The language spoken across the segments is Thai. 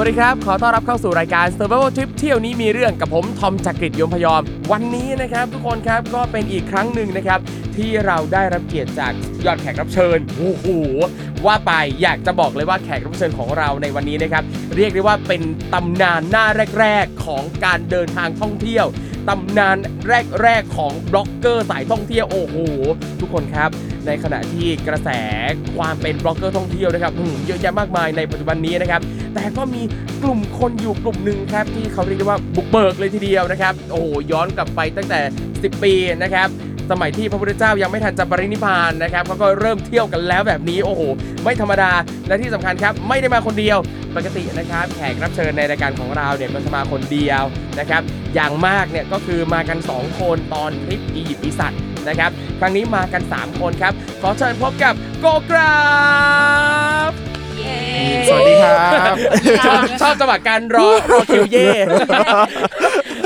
วัสดีครับ ขอต้อนรับเข้าสู่รายการ Survival Trip เที่ยวนี้มีเรื่องกับผมทอมจักริดยมพยอม วันนี้นะครับ ทุกคนครับก็เป็นอีกครั้งหนึ่งนะครับ ที่เราได้รับเกียรติจากยอดแขกรับเชิญโอ้โหว่าไปอยากจะบอกเลยว่าแขกรับเชิญของเราในวันนี้นะครับ เรียกได้ว่าเป็นตำนานหน้าแรก ๆ ของการเดินทางท่องเที่ยว ตำนานแรก ๆ ของบล็อกเกอร์สายท่องเที่ยวโอ้โหทุกคนครับ ในขณะที่กระแสความเป็นบล็อกเกอร์ท่องเที่ยวนะครับเยอะแยะมากมายในปัจจุบันนี้นะครับ แต่ก็มีกลุ่มคนอยู่กลุ่มหนึ่งครับที่เขาเรียกว่าบุกเบิกเลยทีเดียวนะครับ โอ้โหย้อนกลับไปตั้งแต่ 10 ปีนะครับ สมัยที่พระพุทธเจ้ายังไม่ทันจะปรินิพพานนะครับเขาก็เริ่มเที่ยวกันแล้วแบบนี้โอ้โห ไม่ธรรมดาและที่สำคัญครับ ไม่ได้มาคนเดียวปกตินะครับ แขกรับเชิญในรายการของเราเนี่ยก็จะมาคนเดียวนะครับ อย่างมากเนี่ยก็คือมากัน 2 คนตอนทริปอียิปต์อีสัตว์นะครับ ครั้งนี้มากัน 3 คนครับ ขอเชิญพบกับโกกราฟสวัสดีครับ ชอบชอบจังหวะการรอรอคิวเย่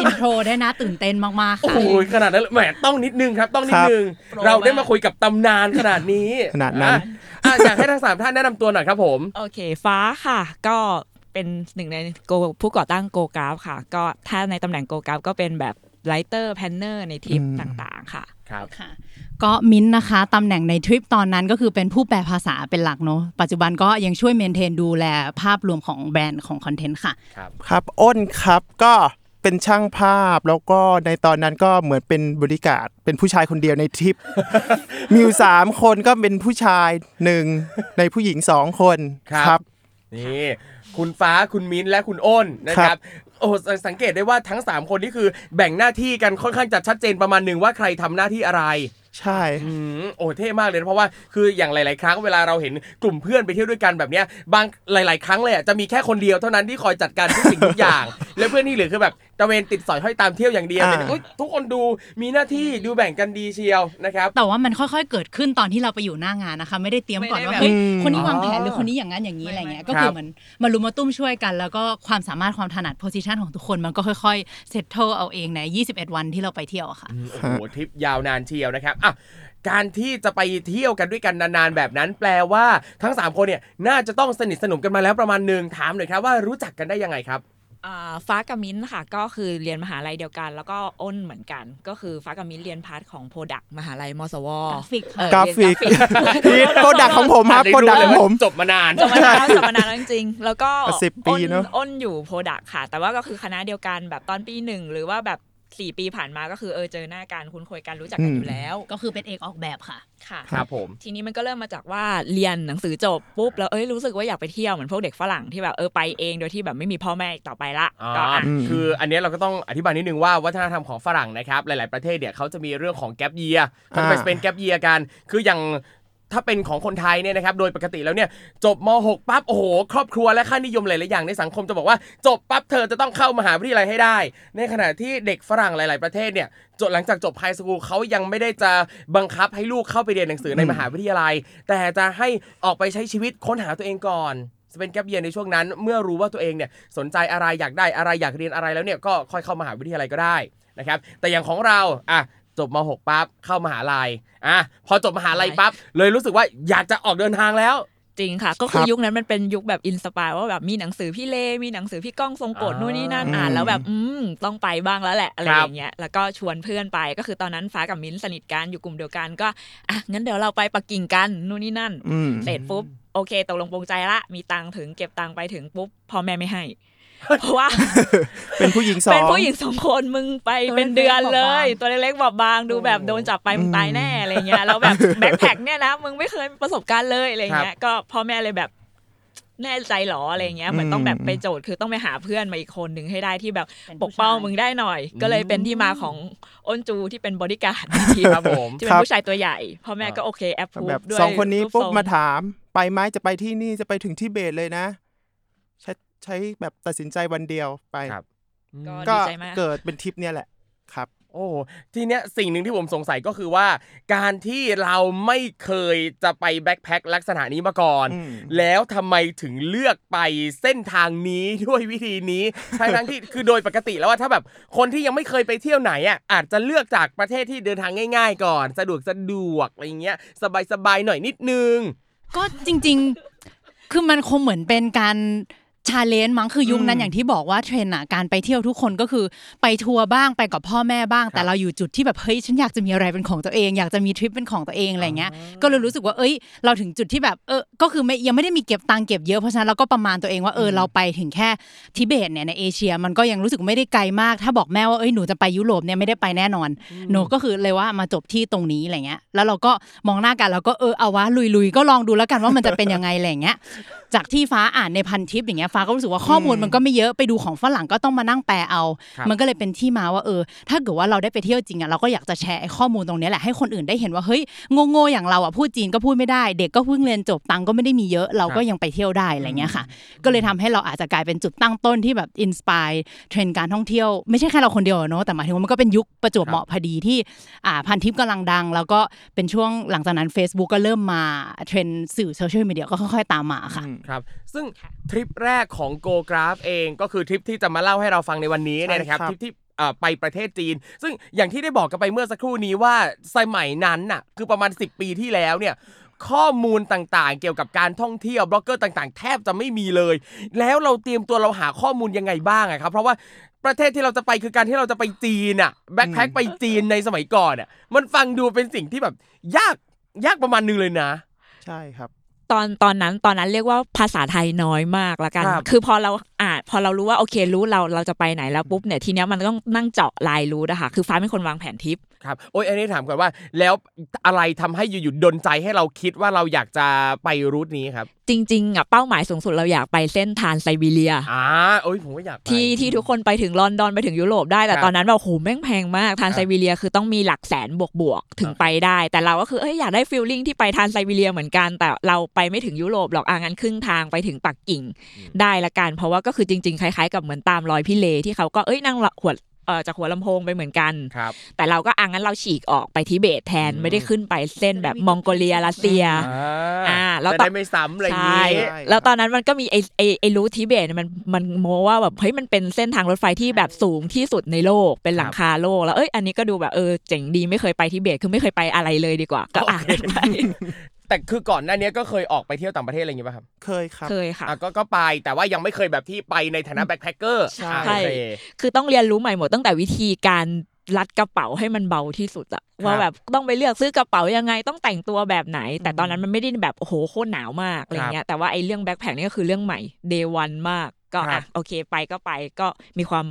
อินโทรได้นะตื่นเต้นมากๆโอ้ค่ะโหขนาดนั้นแหมต้องนิดนึงครับ ต้องนิดนึง เราได้มาคุยกับตำนานขนาดนี้ขนาดนั้นอะอะอยากให้ทั้งสามท่านแนะนำตัวหน่อยครับผม โอเค ฟ้าค่ะ ก็เป็นหนึ่งในโกผู้ก่อตั้งโกกราฟค่ะ ก็ถ้าในตำแหน่ง Go Graph ก็เป็นแบบ writer planner ในทริปอืมต่างๆ ค่ะ ครับค่ะ ก็มิ้นท์นะคะตำแหน่งในทริปตอนนั้นก็คือเป็นผู้แปลภาษาเป็นหลักเนอะปัจจุบันก็ยังช่วย maintain ดูแลภาพรวมของแบรนด์ของคอนเทนต์ค่ะ ครับอ้นครับก็ เป็นช่างภาพแล้วก็ในตอนนั้นก็เหมือนเป็นบริการเป็นผู้ชายคนเดียวในทริป มีอยู่สามคนก็เป็นผู้ชายหนึ่งในผู้หญิงสองคนครับนี่คุณฟ้าคุณมิ้นท์และคุณอ้นนะคครัรับบโอ้สังเกตได้ว่าทั้ง 3 คนนี่คือแบ่งหน้าที่กันค่อนข้างจะชัดเจนประมาณหนึ่งว่าใครทำหน้าที่อะไร ใช่ อืมโอ้เท่มากเลยนะเพราะว่าคืออย่างหลาย ๆ ครั้งเวลาเราเห็นกลุ่มเพื่อนไปเที่ยวด้วยกันแบบเนี้ยบางหลาย ๆ ครั้งเลยอะจะมีแค่คนเดียวเท่านั้นที่คอยจัดการทุกสิ่งทุกอย่าง และเพื่อนที่เหลือคือแบบ ตะเวนติดสอยห้อยตามเที่ยวอย่างเดียวแต่อุ๊ยทุกคนดูมีหน้าที่ดูแบ่งกันดีเชียวนะครับ แต่ว่ามันค่อยๆ เกิดขึ้นตอนที่เราไปอยู่หน้างานนะคะ ไม่ได้เตรียมก่อนว่าไม่ได้แบบ เฮ้ยอืมคนนี้วางแผนอ๋อหรือคนนี้อย่างนั้นอย่างนี้อะไรเงี้ยก็ครัคือบเหมือนมารุมมาตุ้มช่วยกัน แล้วก็ความสามารถความถนัด position ของทุกคนมันก็ค่อยๆ settle เอาเองใน 21 วันที่เราไปเที่ยวอะค่ะอืมโอ้โหทริปยาวนานเชียวนะครับอะการที่จะไปเที่ยวกันด้วยกันนานๆแบบนั้น แปลว่าทั้ง 3 คนเนี่ยน่าจะต้องสนิทสนมกันมาแล้วประมาณหนึ่งถามหน่อยครับว่ารู้จักกันได้ยังไงครับอ่า ฟ้ากับมิ้นท์ค่ะก็คือเรียนมหาลัยเดียวกัน แล้วก็อ้นเหมือนกัน ก็คือฟ้ากับมิ้นท์เรียน part ของ product มหาลัยมศวกราฟิกค่ะเออกราฟิกเรียนกราฟิกพีท product ของผมครับ product ของผมจบมานานจบมานานแล้วจบมานานแล้วจริงๆแล้วก็สิบปีอ้นเนอะอ้นอยู่ product ค่ะ แต่ว่าก็คือคณะเดียวกันแบบตอนปีหนึ่งหรือว่าแบบ สี่ปีผ่านมาก็คือเออเจอหน้ากันคุ้นเคยกันรู้จักกันอยู่แล้ว ก็คือเป็นเอกออกแบบค่ะค่ะครับผม ทีนี้มันก็เริ่มมาจากว่าเรียนหนังสือจบปุ๊บแล้วเอ้ยรู้สึกว่าอยากไปเที่ยวเหมือนพวกเด็กฝรั่งที่แบบเออไปเองโดยที่แบบไม่มีพ่อแม่อีกต่อไปละอ่าก็อะอืมคืออันเนี้ยเราก็ต้องอธิบายนิดนึงว่าวัฒนธรรมของฝรั่งนะครับหลาย ๆประเทศเนี่ยเขาจะมีเรื่องของแก p เยียเขาจะไปอ่าสเปนแก p เยียกัน คืออย่าง ถ้าเป็นของคนไทยเนี่ยนะครับโดยปกติแล้วเนี่ยจบม .6 ปั๊บโอ้โหครอบครัวและค่านิยมหลายๆอย่างในสังคมจะบอกว่า จบปั๊บเธอจะต้องเข้ามหาวิทยาลัยให้ได้ ในขณะที่เด็กฝรั่งหลาย ๆประเทศเนี่ยจบหลังจากจบไฮสคูลเขายังไม่ได้จะบังคับให้ลูกเข้าไปเรียนหนังสือในมหาวิทยาลัย แต่จะให้ออกไปใช้ชีวิตค้นหาตัวเองก่อนจะเป็นแกปเยียในช่วงนั้น เมื่อรู้ว่าตัวเองเนี่ยสนใจอะไรอยากได้อะไรอยากเรียนอะไรแล้วเนี่ยก็ค่อยเข้ามหาวิทยาลัยก็ได้นะครับแต่อย่างของเราอะ จบม .6 ปั๊บเข้ามหาลัยอะพอจบมหาลัยปั๊บเลยรู้สึกว่าอยากจะออกเดินทางแล้ว จริงค่ะ ก็คือยุคนั้นมันเป็นยุคแบบอินสปายว่าแบบมีหนังสือพี่เลมีหนังสือพี่ก้องทรงกฎอ่านู่นนี่นั่นอืมอ่านแล้วแบบอืมต้องไปบ้างแล้วแหละอะไรครับอย่างเงี้ยแล้วก็ชวนเพื่อนไปก็คือตอนนั้นฟ้ากับมิ้นท์สนิทกันอยู่กลุ่มเดียวกันก็อะงั้นเดี๋ยวเราไปปักกิ่งกันนู่นนี่นั่นอืมเสร็จปุ๊บโอเคตกลงปรงใจละมีตังค์ถึงเก็บตังค์ไปถึงปุ๊บพ่อแม่ไม่ให้ เพราะว่า เป็นผู้หญิงสองเป็นผู้หญิงสองคนมึงไปตัวเป็นเดือนเลยเล็กๆบอบบางตัวเล็กๆบอบบางดูแบบโดนจับไปมึงตายแน่อะไรเงี้ยแล้วแบบแบ็คแพ็คเนี่ยนะมึงไม่เคยมีประสบการณ์เลยอะไรเงี้ยก็พ่อแม่เลยแบบแน่ใจเหรออะไรเงี้ยเหมือนต้องแบบไปโจทย์คือต้องไปหาเพื่อนมาอีกคนหนึ่งให้ได้ที่แบบปกป้องมึงได้หน่อย ก็เลยเป็นที่มาของอ้นจูที่เป็นบริการดทีครับผมที่เป็นผู้ชายตัวใหญ่พ่อแม่ก็โอเคแอปพูแบบด้วยสองคนนี้รูปุ๊บทรงมาถาม ไปไหมจะไปที่นี่จะไปถึงที่เบตเลยนะ ใช้ใช้แบบตัดสินใจวันเดียวไปครับก็ก็ดีใจมากเกิดเป็นทริปเนี่ยแหละครับ โอ้ทีเนี้ยสิ่งหนึ่งที่ผมสงสัยก็คือว่า การที่เราไม่เคยจะไปแบ็คแพ็คลักษณะนี้มาก่อนอืมแล้วทำไมถึงเลือกไปเส้นทางนี้ด้วยวิธีนี้ทั้งทั้งที่คือโดยปกติแล้วว่าถ้าแบบคนที่ยังไม่เคยไปเที่ยวไหนอะอาจจะเลือกจากประเทศที่เดินทางง่าย ๆ ก่อน สะดวกสะดวกอะไรเงี้ยสบายๆหน่อยนิดนึง ก็จริง ๆ คือมันคงเหมือนเป็นการ challenge มั้งคือยุคนั้นอืมอย่างที่บอกว่าเทรนด์อะการไปเที่ยวทุกคนก็คือไปทัวร์บ้างไปกับพ่อแม่บ้าง แต่เราอยู่จุดที่แบบเฮ้ยฉันอยากจะมีอะไรเป็นของตัวเอง อยากจะมีทริปเป็นของตัวเองอะไรเงี้ยก็เลยรู้สึกว่าเอ้ย เราถึงจุดที่แบบเออก็คือไม่ยังไม่ได้มีเก็บตังค์เก็บเยอะเพราะฉะนั้นเราก็ประมาณตัวเองว่าเออเราไปถึงแค่ทิเบตเนี่ยในเอเชียมันก็ยังรู้สึกไม่ได้ไกลมาก ถ้าบอกแม่ว่าเอ้ยหนูจะไปยุโรปเนี่ยไม่ได้ไปแน่นอนหนูก็คือเลยว่ามาจบที่ตรงนี้อะไรเงี้ยแล้วเราก็มองหน้ากันแล้วก็เออเอาวะลุยๆก็ลองดูแล้วกันว่ามันจะเป็นยังไงอะไรเงี้ยจากที่ฟ้าอ่านในพันทิปอย่างเงี้ยฟ้าก็รู้สึกว่าข้อมูลมันก็ไม่เยอะไปดูของฝรั่งก็ต้องมานั่งแปลเอาครับมันก็เลยเป็นที่มาว่าเออ ถ้าเกิดว่าเราได้ไปเที่ยวจริงอะเราก็อยากจะแชร์ไอ้ข้อมูลตรงเนี้ยแหละให้คนอื่นได้เห็นว่าเฮ้ยโง่ๆอย่างเราอะพูดจีนก็พูดไม่ได้ เด็กก็เพิ่งเรียนจบตังค์ก็ไม่ได้มีเยอะเราก็ยังไปเที่ยวได้อะไรเงี้ยค่ะ ก็เลยทำให้เราอาจจะกลายเป็นจุดตั้งต้นที่แบบ inspireเทรนด์การท่องเที่ยวไม่ใช่แค่เราคนเดียวอะเนอะแต่หมายถึงว่ามันก็เป็นยุคประจวบเหมาะพอดีที่อ่าพันทิปกำลังดัง แล้วก็เป็นช่วงหลังจากนั้น Facebook ก็เริ่มมาเทรนด์สื่อโซเชียลมีเดียก็ค่อยๆตามมาค่ะครับซึ่งทริปแรกของ Go Graph เองก็คือทริปที่จะมาเล่าให้เราฟังในวันนี้เนี่ยนะครับใช่ครับทริปที่เอ่อไปประเทศจีน ซึ่งอย่างที่ได้บอกกันไปเมื่อสักครู่นี้ว่าสมัยนั้นน่ะคือประมาณ 10 ปีที่แล้วเนี่ยข้อมูลต่างๆ เกี่ยวกับการท่องเที่ยวบล็อกเกอร์ต่างๆ แทบจะไม่มีเลย แล้วเราเตรียมตัวเราหาข้อมูลยังไงบ้างอะครับ เพราะว่าประเทศที่เราจะไปคือการที่เราจะไปจีนอะแบ็คแพ็คไปจีนในสมัยก่อนอะมันฟังดูเป็นสิ่งที่แบบยากยากประมาณนึงเลยนะ ใช่ครับ ตอนตอนนั้นตอนนั้นเรียกว่าภาษาไทยน้อยมากละกันครับคือพอเราอ่าน พอเรารู้ว่าโอเครู้เราเราจะไปไหนแล้วปุ๊บเนี่ยทีเนี้ยมันต้องนั่งเจาะลายรู้นะคะคือฟ้าเป็นคนวางแผนทริปครับโอ้ยอันนี้ถามก่อนว่า แล้วอะไรทำให้อยู่ๆดนใจให้เราคิดว่าเราอยากจะไปรูทนี้ครับ จริงๆอะเป้าหมายสูงสุดเราอยากไปเส้นทานไซบีเรียอ่าโอ้ยผมก็อยากไปที่ที่ทุกคนไปถึงลอนดอนไปถึงยุโรปได้แต่ครับตอนนั้นแบบโหแม่งแพงมากทานครับไซบีเรียคือต้องมีหลักแสนบวกบวกๆถึงครับไปได้ แต่เราก็คือเอ้ยอยากได้ฟีลลิ่งที่ไปทานไซบีเรียเหมือนกัน แต่เราไปไม่ถึงยุโรปหรอกอะงั้นครึ่งทางไปถึงปักกิ่งได้ละกัน เพราะว่าก็คือจริง ๆ คล้ายๆ กับเหมือนตามรอยพี่เลที่เขาก็เอ้ยนั่งหัวเอ่อจากหัวลำโพงไปเหมือนกันครับแต่เราก็อะงั้นเราฉีกออกไปทิเบตแทนอืมไม่ได้ขึ้นไปเส้นแบบมองโกเลียรัสเซียอ่าแล้วจะตอนได้ไม่ซ้ำอะไรอย่างใช่นี้ใช่แล้วตอนนั้นมันก็มีไอไอไอ route ทิเบตเนี่ยมันมันโมว่าแบบเฮ้ยมันเป็นเส้นทางรถไฟที่แบบสูงที่สุดในโลกเป็นหลังคาโลกแล้วเอ้ยอันนี้ก็ดูแบบเออเจ๋งดีไม่เคยไปทิเบตคือไม่เคยไปอะไรเลยดีกว่า ก็อ่านไปแต่คือก่อนหน้านี้ก็เคยออกไปเที่ยวต่างประเทศอะไรอย่างงี้ป่ะครับเคยครับ เคยค่ะ อะก็ก็ไปแต่ว่ายังไม่เคยแบบที่ไปในฐานะ backpacker ใช่ โอเค คือต้องเรียนรู้ใหม่หมดตั้งแต่วิธีการจัดกระเป๋าให้มันเบาที่สุดอะว่าแบบต้องไปเลือกซื้อกระเป๋ายังไงต้องแต่งตัวแบบไหน แต่ตอนนั้นมันไม่ได้แบบโอ้โหโคตรหนาวมากอะไรเงี้ยแต่ว่าไอ้เรื่อง backpack นี่ก็คือเรื่องใหม่เดวันมากก็ครัอะบ โอเคไปก็ไปก็มีความ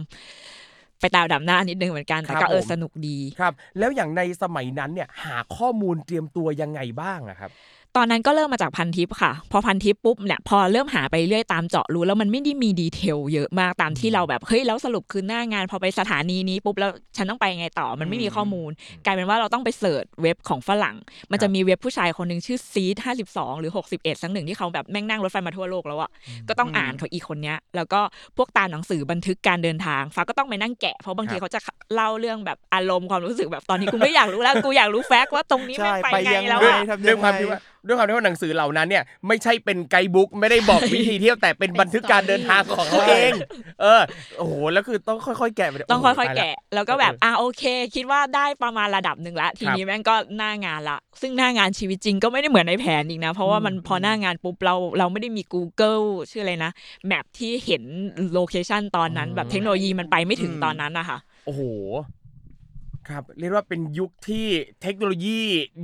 ไปตามดับหน้านิดนึงเหมือนกันแต่ครัก็บเออผมสนุกดีครับ แล้วอย่างในสมัยนั้นเนี่ยหาข้อมูลเตรียมตัวยังไงบ้างอะครับ ตอนนั้นก็เริ่มมาจากพันทิปค่ะ พอพันทิปปุ๊บเนี่ยพอเริ่มหาไปเรื่อยตามเจาะรู้แล้วมันไม่ได้มีดีเทลเยอะมากตามที่เราแบบเฮ้ยแล้วสรุปคือหน้างาน พอไปสถานีนี้ปุ๊บแล้วฉันต้องไปยังไงต่อมันไม่มีข้อมูล กลายเป็นว่าเราต้องไปเสิร์ชเว็บของฝรั่ง มันจะมีเว็บผู้ชายคนหนึ่งชื่อซีด52หรือ61สักหนึ่งที่เขาแบบแม่งนั่งรถไฟมาทั่วโลกแล้วอะก็ต้องอ่านเขาอีกคนเนี้ยแล้วก็พวกตามหนังสือบันทึกการเดินทางฟ้าก็ต้องไปนั่งแกะเพราะบางทีครับเขาจะเล่าเรื่องแบบอารมณ์ความรู้สึกแบบตอนนี้กูไม่อยากรู้แล้วกูอยากรู้แฟกต์ว่าตรงนี้ใช่แม่งไปไปไงยังแล้วไงอะทำด้ยัวยงความไงที่ว่าด้วยความที่ว่าหนังสือเหล่านั้นเนี่ยไม่ใช่เป็นไกด์บุ๊กไม่ได้บอกวิธีเที่ยวแต่เป็นบันทึกการเดินทางของเขาเอง เออโอ้โหแล้วคือต้องค่อยๆแกะไปต้องโโหค่อยตาๆละแกะ แล้วก็แบบเอออะโอเค คิดว่าได้ประมาณระดับหนึ่งละทีนี้แม่งก็หน้างานละ ซึ่งหน้างานชีวิตจริงก็ไม่ได้เหมือนในแผนอีกนะ เพราะว่ามันพอหน้างานปุ๊บเราเราไม่ได้มี Google ชื่ออะไรนะแมปที่เห็นโลเคชันตอนนั้นแบบเทคโนโลยีมันไปไม่ถึงตอนนั้นนะคะโอ้โห ครับเรียกว่าเป็นยุคที่เทคโนโลยี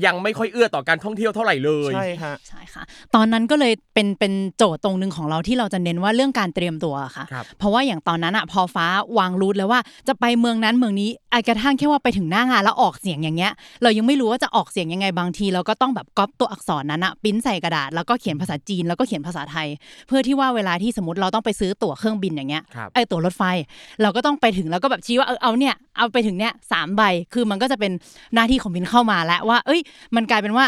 ยังไม่ค่อยเอื้อต่อการท่องเที่ยวเท่าไหร่เลยใช่ฮะใช่ค่ะ ตอนนั้นก็เลยเป็นเป็นโจทย์ตรงหนึ่งของเราที่เราจะเน้นว่าเรื่องการเตรียมตัวค่ะครับเพราะว่าอย่างตอนนั้นอะพอฟ้าวางรูทแล้วว่าจะไปเมืองนั้นเมืองนี้ไอ้กระทั่งแค่ว่าไปถึงหน้างานแล้วออกเสียงอย่างเงี้ย เรายังไม่รู้ว่าจะออกเสียงยังไงบางที เราก็ต้องแบบก๊อปตัวอักษรนั้นอะปริ้นใส่กระดาษแล้วก็เขียนภาษาจีนแล้วก็เขียนภาษาไทย เพื่อที่ว่าเวลาที่สมมติเราต้องไปซื้อตั๋วเครื่องบินอย่างเงี้ยครับไอ้ตั๋วรถไฟ เราก็ต้องไปถึงแล้วก็แบบชี้ว่าเออเอาเนี่ยเอาไปถึงเนี่ยสามใบคือมันก็จะเป็นหน้าที่ของบินเข้ามาแล้วว่า เอ้ย มันกลายเป็นว่า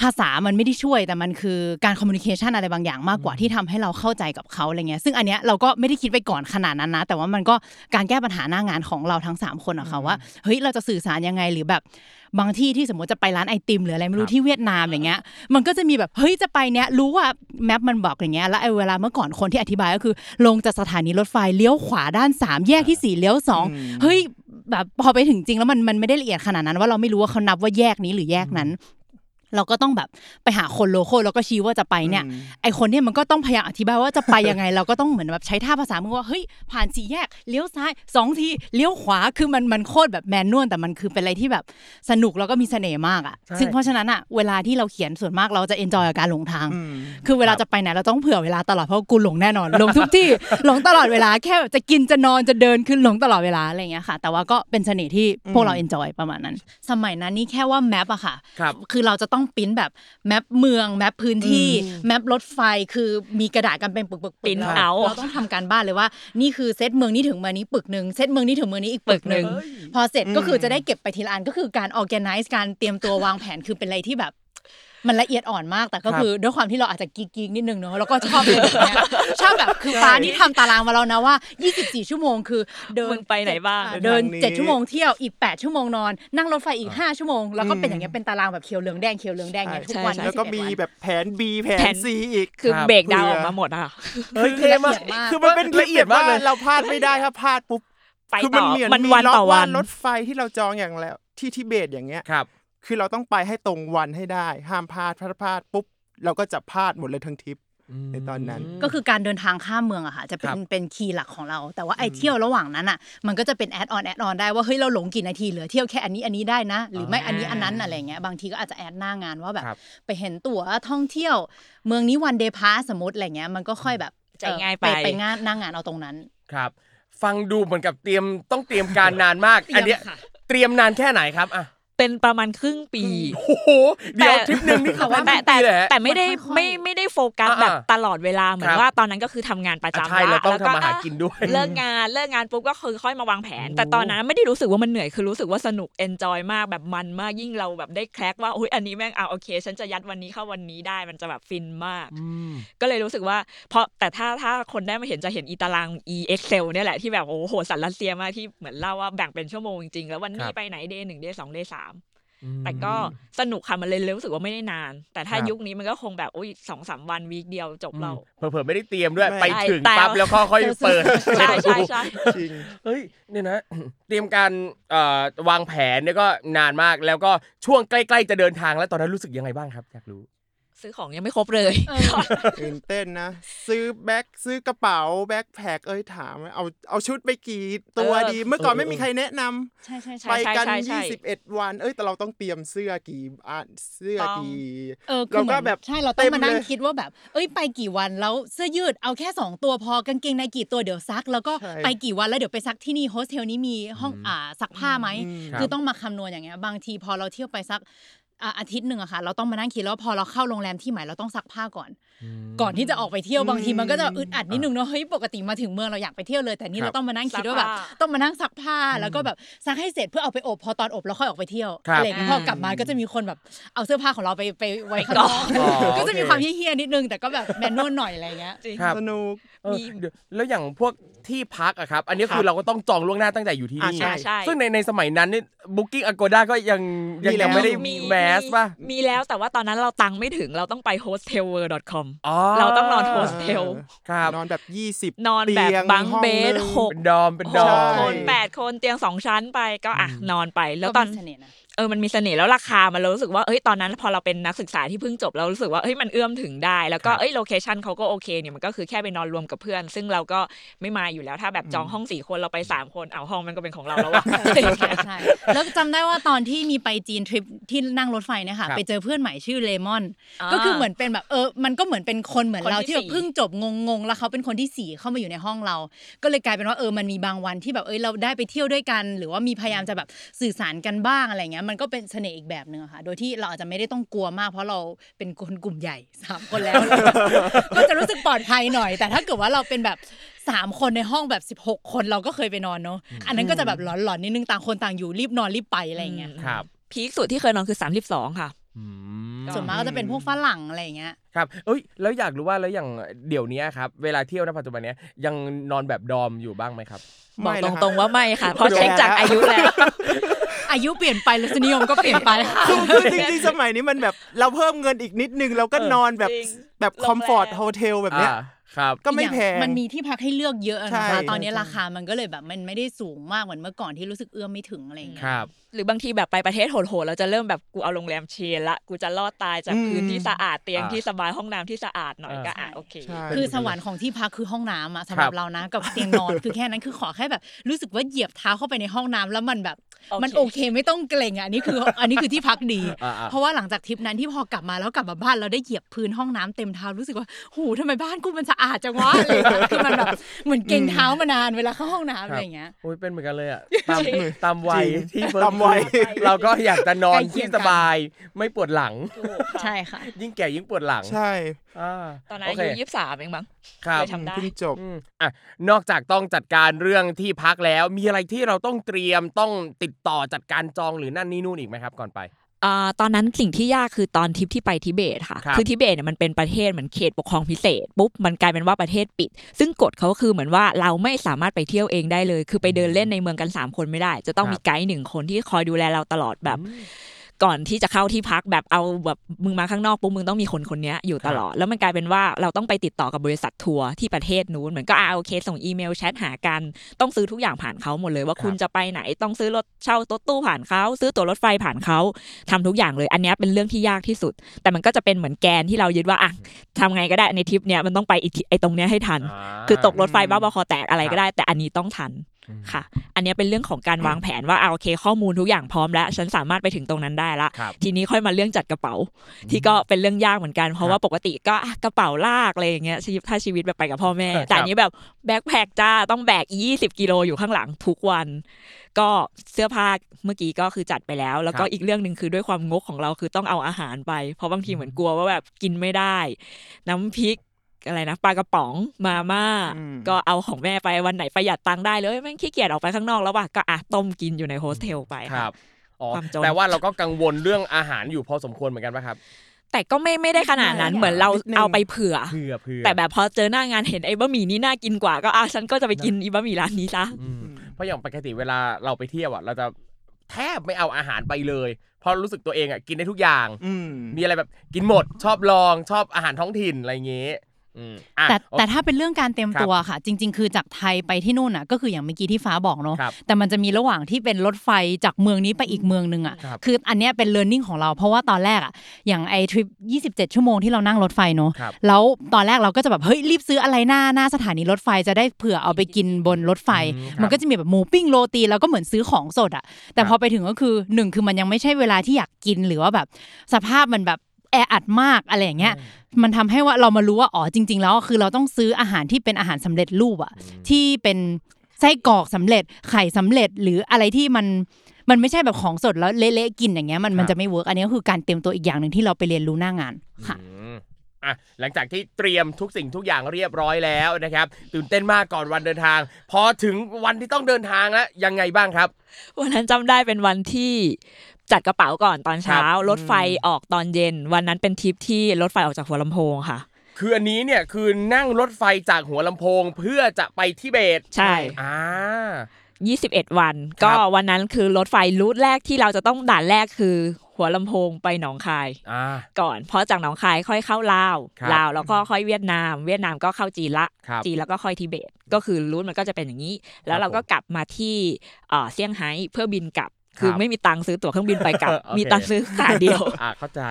ภาษามันไม่ได้ช่วยแต่มันคือการคอมมูนิเคชันอะไรบางอย่างมากกว่าที่ทำให้เราเข้าใจกับเขาอะไรเงี้ยซึ่งอันเนี้ยเราก็ไม่ได้คิดไปก่อนขนาดนั้นนะ แต่ว่ามันก็การแก้ปัญหาหน้างานของเราทั้ง 3 คนอะค่ะว่าเฮ้ยเราจะสื่อสารยังไงหรือแบบบางที่ที่สมมติจะไปร้านไอติมหรืออะไรไม่รู้ครับที่เวียดนามอย่างเงี้ย มันก็จะมีแบบเฮ้ยจะไปเนี้ยรู้ว่าแมปมันบอกอย่างเงี้ยแล้วไอ้เวลาเมื่อก่อนคนที่อธิบายก็คือ ลงจากสถานีรถไฟเลี้ยวขวาด้านสามแยกที่สี่เลี้ยวสองอืมเฮ้ยแบบพอไปถึงจริงแล้วมันมันไม่ได้ละเอียดขนาดนั้นว่าเราไม่รู้ว่าเขานับว่าแยกนี้หรือแยกนั้น เราก็ต้องแบบไปหาคนโลโก้แล้วก็ชี้ว่าจะไปเนี่ยอืมไอคนเนี่ยมันก็ต้องพยายามอธิบายว่าจะไปยังไง เราก็ต้องเหมือนแบบใช้ท่าภาษามือว่าเฮ้ยผ่านสี่แยกเลี้ยวซ้ายสองทีเลี้ยวขวาคือมันมันโคตรแบบแมนนวลแต่มันคือเป็นอะไรที่แบบสนุกแล้วก็มีเสน่ห์มากอะใช่ซึ่งเพราะฉะนั้นอะเวลาที่เราเขียนส่วนมากเราจะ enjoy กับการหลงทางอืมคือเวลาจะไปไหนเราต้องเผื่อเวลาตลอดเพราะว่ากูหลงแน่นอนหลงทุกที่หลงตลอดเวลาแค่แบบจะกินจะนอนจะเดินคือหลงตลอดเวลาอะไรอย่างเงี้ยค่ะ แต่ว่าก็เป็นเสน่ห์ที่พวกเรา enjoy ประมาณนั้น สมัยนั้นนี่แค่ว่า map อะค่ะครับคือเราจะต้องปริ้นแบบ map เมือง map พื้นที่ map รถไฟคือมีกระดาษกันเป็นปึกๆๆ print แล้ว out เราต้องทำการบ้านเลยว่านี่คือเซตเมืองนี้ถึงเมืองนี้ปึกหนึ่งเซตเมืองนี้ถึงเมืองนี้อีกปึกหนึ่งเฮ้ยพอเสร็จก็คือจะได้เก็บไปทีละอันก็คือการ organize การเตรียมตัววางแผนคือเป็นอะไรที่แบบ มันละเอียดอ่อนมากแต่ก็ครับคือด้วยความที่เราอาจจะกิ๊กๆนิดนึงเนอะแล้วก็ชอบอะไรแบบเนี้ยชอบแบบคือฟ้านี่ทำตารางมาแล้วนะว่า 24 ชั่วโมงคือเดินมึงไปไหนบ้างอ่เดินทางนี้7ชั่วโมงเที่ยวอีก 8 ชั่วโมงนอน นั่งรถไฟอีก 5 ชั่วโมง แล้วก็เป็นอย่างเงี้ยเป็นตารางแบบเขียวเหลืองแดงเขียวเหลืองแดงอย่างเงี้ยทุกวันใช่แล้วก็21มีวันแบบแผน B แผแผนน C อีกคือครับเบรกดาวน์เผื่อออกมาหมดอะค่ะเฮ้ยคือเท่มากละเอียดมากคือมันเป็นละเอียดมากเลยเราพลาดไม่ได้ถ้าพลาดปุ๊บไปคือต่มันอเหมือนมันมีวันล็อกต่อว่าวันรถไฟที่เราจองอย่างแล้วที่ทิเบตอย่างเงี้ย ครับคือเราต้องไปให้ตรงวันให้ได้ ห้ามพลาดพลาดพลาดปุ๊บเราก็จะพลาดหมดเลยทั้งทริปในตอนนั้น ก็คือการเดินทางข้ามเมืองอะค่ะจะเป็นครับเป็น key หลักของเรา แต่ว่าไอ้เที่ยวระหว่างนั้นอะมันก็จะเป็น add-on add-on ได้ว่าเฮ้ยเราหลงกี่นาทีเหลือเที่ยวแค่อันนี้อันนี้ได้นะ หรือไม่อันนี้อันนั้นอะไรเงี้ยบางทีก็อาจจะ add หน้างานว่าแบบครับไปเห็นตั๋วท่องเที่ยว เมืองนี้วันเดย์พาสมมติอะไรเงี้ยมันก็ค่อยแบบใจง่ายเออไปไปงานหน้างานเอาตรงนั้นครับ ฟังดูเหมือนกับเตรียมต้องเตรียมการนานมากเตรียมอันเนี้ยค่ะเตรียมนานแค่ไหนครับอะ เป็นประมาณครึ่งปีโอ้โหเดี๋ยวทริปหนึ่งนี่คือแต่ว่าแต่ปีเลยฮะแต่ไม่ได้ค่อยๆไม่ไม่ได้โฟกัสอ่าแบบตลอดเวลาเหมือนครับว่าตอนนั้นก็คือทำงานประอะจำใช่เราต้องแล้วทำมาหากินด้วยเลิกงานเลิกงานปุ๊บก็คือค่อยมาวางแผน แต่ตอนนั้นไม่ได้รู้สึกว่ามันเหนื่อยคือรู้สึกว่าสนุก enjoy มากแบบมันมากยิ่งเราแบบได้ crack ว่าอุ้ยอันนี้แม่งเอาโอเค ฉันจะยัดวันนี้เข้าวันนี้ได้มันจะแบบฟินมาก ก็เลยรู้สึกว่าเพราะแต่ถ้าถ้าคนได้มาเห็นจะเห็นอีตาราง e excel เนี่ยแหละที่แบบโอ้โหโหดสันรัสเซียมากที่เหมือนเล่าว่าแบ่งเป็นชั่วโมงจริงๆแล้ววันคนี้รับไปไหนเดย์หนึ่งเดย์สองเดย์สาม แต่ก็สนุกค่ะมันเลยรู้สึกว่าไม่ได้นาน แต่ถ้าครับยุคนี้มันก็คงแบบอุ้ยสองสามวันวีคเดียวจบเราเผลอๆไม่ได้เตรียมด้วยไม่ไปถึงแต่ปั๊บแล้วก็ค่อยเปิดใช่ใช่ใช่จริงเฮ้ยเนี่ยนะ เตรียมการเอ่อวางแผนเนี่ยก็นานมากแล้วก็ช่วงใกล้ ๆ จะเดินทางแล้วตอนนั้นรู้สึกยังไงบ้างครับอยากรู้ ซื้อของยังไม่ครบเลยตื่นเต้นนะ ซื้อ back ซื้อกระเป๋า backpack เอ้ยถามว่าเอาเอาชุดไปกี่ตัวเออดี เมื่อก่อนไม่มีใครแนะนำใช่ใช่ใช่ไปกันใช่ใช่21วัน เอ้ยแต่เราต้องเตรียมเสื้อกี่อันเสื้อต้องกี่เออคือเราก็เหมือนแบบใช่เราต้องมานั่งเต็มเลยคิดว่าแบบ เอ้ยไปกี่วันแล้วเสื้อยืดเอาแค่2ตัวพอกางเกงในกี่ตัวเดี๋ยวซัก แล้วก็ใช่ไปกี่วันแล้วเดี๋ยวไปซักที่นี่โฮสเทลนี้มีห้องอ่าซักผ้าไหมอืมคือต้องมาคำนวณอย่างเงี้ยบางทีพอเราเที่ยวไปสัก อะอาทิตย์หนึ่งอะค่ะ เราต้องมานั่งคิดแล้วพอเราเข้าโรงแรมที่ใหม่เราต้องซักผ้าก่อน ก่อนที่จะออกไปเที่ยวบางทีมันก็จะอึดอัดนิดนึงเนาะเฮ้ยปกติมาถึงเมืองเราอยากไปเที่ยวเลยแต่นี่ครับเราต้องมานั่งคิดซักว่าแบบผ้าต้องมานั่งซักผ้าแล้วก็แบบซักให้เสร็จเพื่อเอาไปอบพอตอนอบแล้วค่อยออกไปเที่ยวครับอะไรอย่างเงี้ยพอกลับมาก็จะมีคนแบบเอาเสื้อผ้าของเราไปไปไว้ข้างนอกอ๋อก็จะมีโอเคความเฮี้ยๆนิดนึงแต่ก็แบบแมนนวลหน่อยอะไรเงี้ยจริงครับสนุก เออเดี๋ยวแล้วอย่างพวกที่พักอะครับ อันนี้คือเราก็ต้องจองล่วงหน้าตั้งแต่อยู่ที่นี่ อ่าใช่ ซึ่งในในสมัยนั้นนี่ Booking Agoda ก็ยังยังมีแล้ว ยังไม่ได้มี mass ป่ะมีแล้วแต่ว่าตอนนั้นเราตังค์ไม่ถึงเราต้องไป hostelworld.com อ๋อเราต้องนอนโฮสเทล ครับนอนแบบ 20นอนแบบเตียง bunk ห้องเบสหนึ่งหก เป็น dorm เป็น dorm ใช่มคนแปดคนเตียงสองชั้นไปก็อะนอนไปแล้วตอน ก็มีเสน่ห์นะเออมันมีเสน่ห์แล้วราคามันเรารู้สึกว่าเอ้ยตอนนั้นพอเราเป็นนักศึกษาที่เพิ่งจบเรารู้สึกว่าเอ้ยมันเอื้อมถึงได้ แล้วก็ครับเอ้ย location เขาก็โอเคเนี่ยมันก็คือแค่ไปนอนรวมกับเพื่อน ซึ่งเราก็ไม่มาอยู่แล้วถ้าแบบจองห้องสี่คนเราไปสามคนเอาห้องมันก็เป็นของเราแล้วอะใช่แล้วจำได้ว่าตอนที่มีไปจีนทริปที่นั่งรถไฟเนี่ยค่ะครับไปเจอเพื่อนใหม่ชื่อเลมอนอ่าก็คือเหมือนเป็นแบบเออมันก็เหมือนเป็นคนเหมือนคนเราที่ที่แบบสี่เพิ่งจบงงๆแล้วเขาเป็นคนที่สี่เข้ามาอยู่ในห้องเรา ก็เลยกลายเป็นว่าเออมันมีบางวันที่แบบเอยเราได้ไปเที่ยวด้วยกัน หรือว่ามีพยายามจะแบบสื่อสารกันบ้างอะไรเงี้ยมันก็เป็นเสน่ห์อีกแบบหนึ่งอะค่ะ โดยที่เราอาจจะไม่ได้ต้องกลัวมาก เพราะเราเป็นคนกลุ่มใหญ่สามคนแล้ว ก็จะรู้สึกปลอดภัยหน่อย แต่ถ้าเกิดว่าเราเป็นแบบสามคนในห้องแบบ 16 คนเราก็เคยไปนอนเนาะอันนั้นก็จะแบบหลอนๆนิดนึงต่างคนต่างอยู่รีบนอนรีบไปอะไรอย่างเงี้ยครับพีคสุดที่เคยนอนคือ 32 ค่ะอืมส่วนมากก็จะเป็นพวกฝรั่งอะไรอย่างเงี้ยครับ เอ้ย แล้วอยากรู้ว่าแล้วอย่างเดี๋ยวนี้ครับ เวลาเที่ยวในปัจจุบันเนี้ยยังนอนแบบดอมอยู่บ้างไหมครับบอกไม่ตนะฮะรงๆว่าไม่ค่ะเพราะเช็คจากอายุแล้ว อายุเปลี่ยนไปรสนิยมก็เปลี่ยนไปค่ะคือคือจริงๆสมัยนี้มันแบบเราเพิ่มเงินอีกนิดนึงเราก็เออนอนแบบจริงแบบโรงแรม comfort hotel แบบเนี้ยอ่าครับก็ไม่แพงมันมีที่พักให้เลือกเยอะใช่นะคะตอนนี้ใช่ราคามันก็เลยแบบมันไม่ได้สูงมากเหมือนเมื่อก่อนที่รู้สึกเอื้อมไม่ถึงอะไรอย่างเงี้คยรับ หรือบางทีแบบไปประเทศโหดๆเราจะเริ่มแบบกูเอาโรงแรม chain ละ กูจะรอดตายจากอืมพื้นที่สะอาดเตียงอ่าที่สบายห้องน้ำที่สะอาดหน่อยอ่าก็อะโอเคใช่คือสวรรค์ของที่พักคือห้องน้ำอะสำหครัรับบเรานะกับเตียงนอนคือแค่นั้นคือขอแค่แบบ รู้สึกว่าเหยียบเท้าเข้าไปในห้องน้ำแล้วมันแบบโอเคมันโอเคไม่ต้องเกรงอะอันนี้คืออันนี้คือที่พักดีอ่าๆเพราะว่าหลังจากทริปนั้นที่พอกลับมาแล้วกลับมาบ้านเราได้เหยียบพื้นห้องน้ำเต็มเท้ารู้สึกว่าหูทำไมบ้านกูมันสะอาดจังวะอะไรอย่างเงี้ยคือมันแบบเหมือนเกรงเท้ามานานเวลาเข้าห้องน้ำอะไรอย่างเงี้ยโอ้ยเป็นเหมือนกันเลยอะตามจริงตามวัยจริงที่เพิ่ตามวัยขึ้นเราก็อยากจะนอนใกล้เคีที่ยงกัน สบาย ไม่ปวดหลังใช่ค่ะ ยิ่งแก่ยิ่งปวดหลังใช่อ่าตอนนั้นโออาเคยุยี่สิบสามเองมั้ง ครับเลยทำได้ เพิ่งจบ อืมอะนอกจากต้องจัดการเรื่องที่พักแล้ว มีอะไรที่เราต้องเตรียมต้องติดต่อจัดการจองหรือนั่นนี่นู่นอีกไหมครับก่อนไปอ่า ตอนนั้นสิ่งที่ยากคือตอนทริปที่ไปทิเบตค่ะครับอทิเบตเนี่ยมันเป็นประเทศเหมือนเขตปกครองพิเศษปุ๊บมันกลายเป็นว่าประเทศปิด ซึ่งกฎเขาคือเหมือนว่าเราไม่สามารถไปเที่ยวเองได้เลย คือไปเดินเล่นในเมืองกัน 3 คนไม่ได้ จะต้องครับมีไกด์หนึ่งคนที่คอยดูแลเราตลอดแบบ ก่อนที่จะเข้าที่พักแบบเอาแบบมึงมาข้างนอกปุ๊บมึงต้องมีคนคนเนี้ยอยู่ตลอด แล้วมันกลายเป็นว่าเราต้องไปติดต่อกับบริษัททัวร์ที่ประเทศนู้นเหมือนก็อ่าโอเคส่งอีเมลแชทหากันต้องซื้อทุกอย่างผ่านเขาหมดเลย ว่าคุณจะไปไหนต้องซื้อรถเช่ารถตู้ผ่านเขาซื้อตั๋วรถไฟผ่านเขาทำทุกอย่างเลย อันเนี้ยเป็นเรื่องที่ยากที่สุด แต่มันก็จะเป็นเหมือนแกนที่เรายึดว่าอะทำไงก็ได้ในทริปเนี้ยมันต้องไปอีกทีไอ้ตรงเนี้ยให้ทัน คือตกรถไฟบ้าบอคอแตกอะไรก็ได้ แต่อันนี้ต้องทันอืม ค่ะ อันเนี้ยเป็นเรื่องของการวางแผนว่าเอาโอเค ข้อมูลทุกอย่างพร้อมแล้ว ฉันสามารถไปถึงตรงนั้นได้ละครับทีนี้ค่อยมาเรื่องจัดกระเป๋า ที่ก็เป็นเรื่องยากเหมือนกัน เพราะว่าปกติก็อะกระเป๋าลากอะไรอย่างเงี้ยชีวิตถ้าชีวิตแบบไปกับพ่อแม่ แต่อันนี้แบบแบ็คแพคจ้าต้องแบก 20 กิโลอยู่ข้างหลังทุกวัน ก็เสื้อผ้าเมื่อกี้ก็คือจัดไปแล้ว แล้วก็ครับอีกเรื่องหนึ่งคือด้วยความงกของเราคือต้องเอาอาหารไป เพราะบางทีเหมือนกลัวว่าแบบกินไม่ได้ น้ำพริก อะไรนะปลากระป๋องมาม่าอืมก็เอาของแม่ไปวันไหนประหยัดตังค์ได้เลยแม่งขี้เกียจออกไปข้างนอกแล้วว่ะก็อะต้มกินอยู่ในโฮสเทลไปครับอ๋อความจนแปลว่าเราก็กังวลเรื่องอาหารอยู่พอสมควรเหมือนกันป่ะครับแต่ก็ไม่ไม่ได้ขนาดนั้นนิดนึงเหมือนเรานิดนึงเอาไปเผื่อเผื่อเผื่อ แต่แบบพอเจอหน้างานเห็นไอ้บะหมี่นี่น่ากินกว่าก็อะฉันก็จะไปกินอีบะหมี่ร้านนี้ซะอืมเพราะอย่างปกติเวลาเราไปเที่ยวอะเราจะแทบไม่เอาอาหารไปเลยเพราะรู้สึกตัวเองอะกินได้ทุกอย่างอืมมีอะไรแบบกินหมดชอบลองชอบอาหารท้องถิ่นอะไรอย่างเงี้ยอืมอะ แต่โอแต่ถ้าเป็นเรื่องการเตรียมครับตัวค่ะ จริง ๆ คือจากไทยไปที่นู่นอะก็คืออย่างเมื่อกี้ที่ฟ้าบอกเนาะครับแต่มันจะมีระหว่างที่เป็นรถไฟจากเมืองนี้ไปอีกเมืองหนึ่งอะครับคืออันเนี้ยเป็น learning ของเราเพราะว่าตอนแรกอะอย่างไอ้ทริป27 ชั่วโมงที่เรานั่งรถไฟเนาะครับแล้วตอนแรกเราก็จะแบบเฮ้ยรีบซื้ออะไรหน้าหน้าสถานีรถไฟจะได้เผื่อเอาไปกินบนรถไฟอืมครับมันก็จะมีแบบหมูปิ้งโรตีแล้วก็เหมือนซื้อของสดอะแต่ครับพอไปถึงก็คือหนึ่งคือมันยังไม่ใช่เวลาที่อยากกินหรือว่าแบบสภาพมันแบบ แออัดมากอะไรอย่างเงี้ยมันทำให้ว่าเรามารู้ว่าอ๋อจริง ๆ แล้วคือเราต้องซื้ออาหารที่เป็นอาหารสำเร็จรูปอะที่เป็นไส้กรอกสำเร็จไข่สำเร็จหรืออะไรที่มันมันไม่ใช่แบบของสดแล้วเละๆกินอย่างเงี้ยมันมันจะไม่ work อันนี้ก็คือการเตรียมตัวอีกอย่างหนึ่งที่เราไปเรียนรู้หน้างานค่ะอืมอะหลังจากที่เตรียมทุกสิ่งทุกอย่างเรียบร้อยแล้วนะครับ ตื่นเต้นมากก่อนวันเดินทาง พอถึงวันที่ต้องเดินทางแล้วยังไงบ้างครับ วันนั้นจำได้เป็นวันที่ จัดกระเป๋าก่อนตอนเช้าครับรถไฟออกตอนเย็น วันนั้นเป็นทริปที่รถไฟออกจากหัวลำโพงค่ะ คืออันนี้เนี่ยคือนั่งรถไฟจากหัวลำโพงเพื่อจะไปทิเบต ใช่อ่า21 วันครับก็วันนั้นคือรถไฟรูทแรกที่เราจะต้องด่านแรกคือ หัวลำโพงไปหนองคายอ่าก่อนเพราะจากหนองคายค่อยเข้าลาวครับลาวแล้วก็ค่อยเวียดนาม เวียดนามก็เข้าจีนละครับจีนแล้วก็ค่อยทิเบต ก็คือรูทมันก็จะเป็นอย่างนี้ แล้วเราก็กลับมาที่เอ่อเซี่ยงไฮ้เพื่อบินกลับ คือครับไม่มีตังค์ซื้อตั๋วเครื่องบินไปกลับโอเคมีตังค์ซื้อขาเดียวอ่าเข้าใจ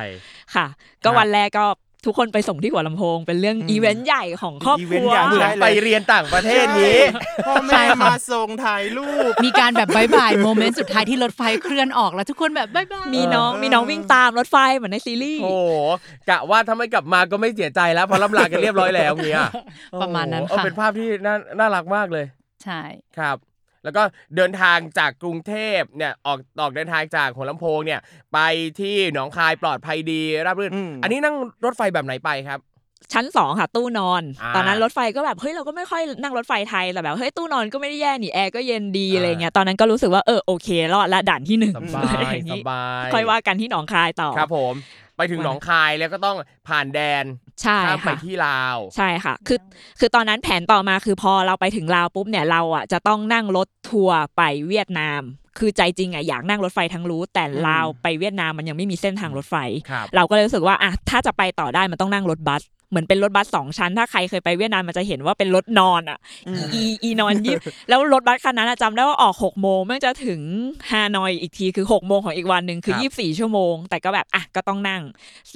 ค่ะ ก็ครับวันแรกก็ทุกคนไปส่งที่หัวลำโพง เป็นเรื่องอืมอีเวนต์ใหญ่ของครอบอีคเวนรัต์วใหญ่เหมือนใช่เลยไปเรียนต่างประเทศนี้พ่อแม่มาส่งถ่ายรูป มีการแบบ bye bye moment สุดท้ายที่รถไฟเคลื่อนออกแล้วทุกคนแบบ bye byeมีน้องเออมีน้องวิ่งตามรถไฟเหมือนในซีรีส์โอ้โหกะว่าถ้าไม่กลับมาก็ไม่เสียใจแล้วเพราะล่ำลากันเรียบร้อยแล้วเงี้ยประมาณนั้นโอ้โหเออค่ะเป็นภาพที่น่าน่ารักมากเลย ใช่ครับ แล้วก็เดินทางจากกรุงเทพเนี่ยออกออกเดินทางจากหัวลำโพงเนี่ยไปที่หนองคายปลอดภัยดีราบรื่นอืมอันนี้นั่งรถไฟแบบไหนไปครับชั้นสองค่ะตู้นอนอ่าตอนนั้นรถไฟก็แบบเฮ้ยเราก็ไม่ค่อยนั่งรถไฟไทยแต่แบบเฮ้ยตู้นอนก็ไม่ได้แย่นี่แอร์ก็เย็นดีอ่าอะไรเงี้ยตอนนั้นก็รู้สึกว่าเออโอเครอดละด่านที่หนึ่งสบาอะไรยอย่างสงี้บายค่อยว่ากันที่หนองคายต่อครับผม ไปถึงหนองคายแล้วก็ต้องผ่านแดน ใช่ข้ามไปค่ะที่ลาวใช่ค่ะ คือคือตอนนั้นแผนต่อมาคือพอเราไปถึงลาวปุ๊บเนี่ยเราอะจะต้องนั่งรถทัวร์ไปเวียดนาม คือใจจริงอะอยากนั่งรถไฟทั้งรู้ แต่ลาวไปเวียดนามมันยังไม่มีเส้นทางรถไฟครับเราก็เลยรู้สึกว่าอะถ้าจะไปต่อได้มันต้องนั่งรถบัส เหมือนเป็นรถบัสสองชั้น ถ้าใครเคยไปเวียดนามมันจะเห็นว่าเป็นรถนอนอะอีอีนอนยิบแล้วรถบัสคันนั้นอะจำได้ว่าออกหกโมงแม่งจะถึงฮานอยอีกทีคือหกโมงของอีกวันหนึ่งคือครับยี่สิบสี่ชั่วโมง แต่ก็แบบอะก็ต้องนั่ง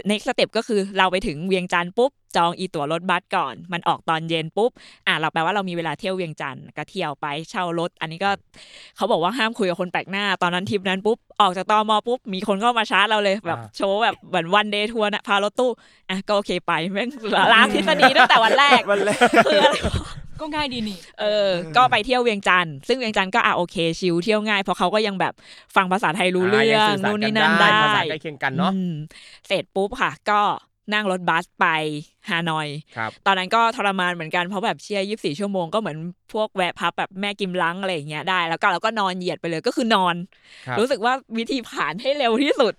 next step ก็คือเราไปถึงเวียงจันทร์ปุ๊บ จองอีตั๋วรถบัสก่อน มันออกตอนเย็นปุ๊บอะเราแปลว่าเรามีเวลาเที่ยวเวียงจันทร์ก็เที่ยวไปเช่ารถ อันนี้ก็เขาบอกว่าห้ามคุยกับคนแปลกหน้า ตอนนั้นทริปนั้นปุ๊บออกจากตมปุ๊บมีคนเข้ามาชาร์จเราเลยแบบอ่าโชว์แบบเหมือน one day tour นะพารถตู้อะก็โอเคไปแม่งล้างทฤษฎีตั้งแต่วันแรกวันแรกคืออะไรวะก็ง่ายดีนี่ เออ ก็ไปเที่ยวเวียงจันทร์ ซึ่งเวียงจันทร์ก็อะโอเคชิลเที่ยวง่าย เพราะเขาก็ยังแบบฟังภาษาไทยรู้เรื่ายัองสื่สานู่นกันี่นั่นได้ภาษาใกล้เคียงกันเนาะอืมเสร็จปุ๊บค่ะ ก็ นั่งรถบัสไปฮานอยครับตอนนั้นก็ทรมานเหมือนกันเพราะแบบเชียร์ยี่สิบสี่ชั่วโมงก็เหมือนพวกแวะพับแบบแม่กิมลังอะไรอย่างเงี้ยได้ แล้วก็เราก็นอนเหยียดไปเลยก็คือนอนครับรู้สึกว่าวิธีผ่านให้เร็วที่สุด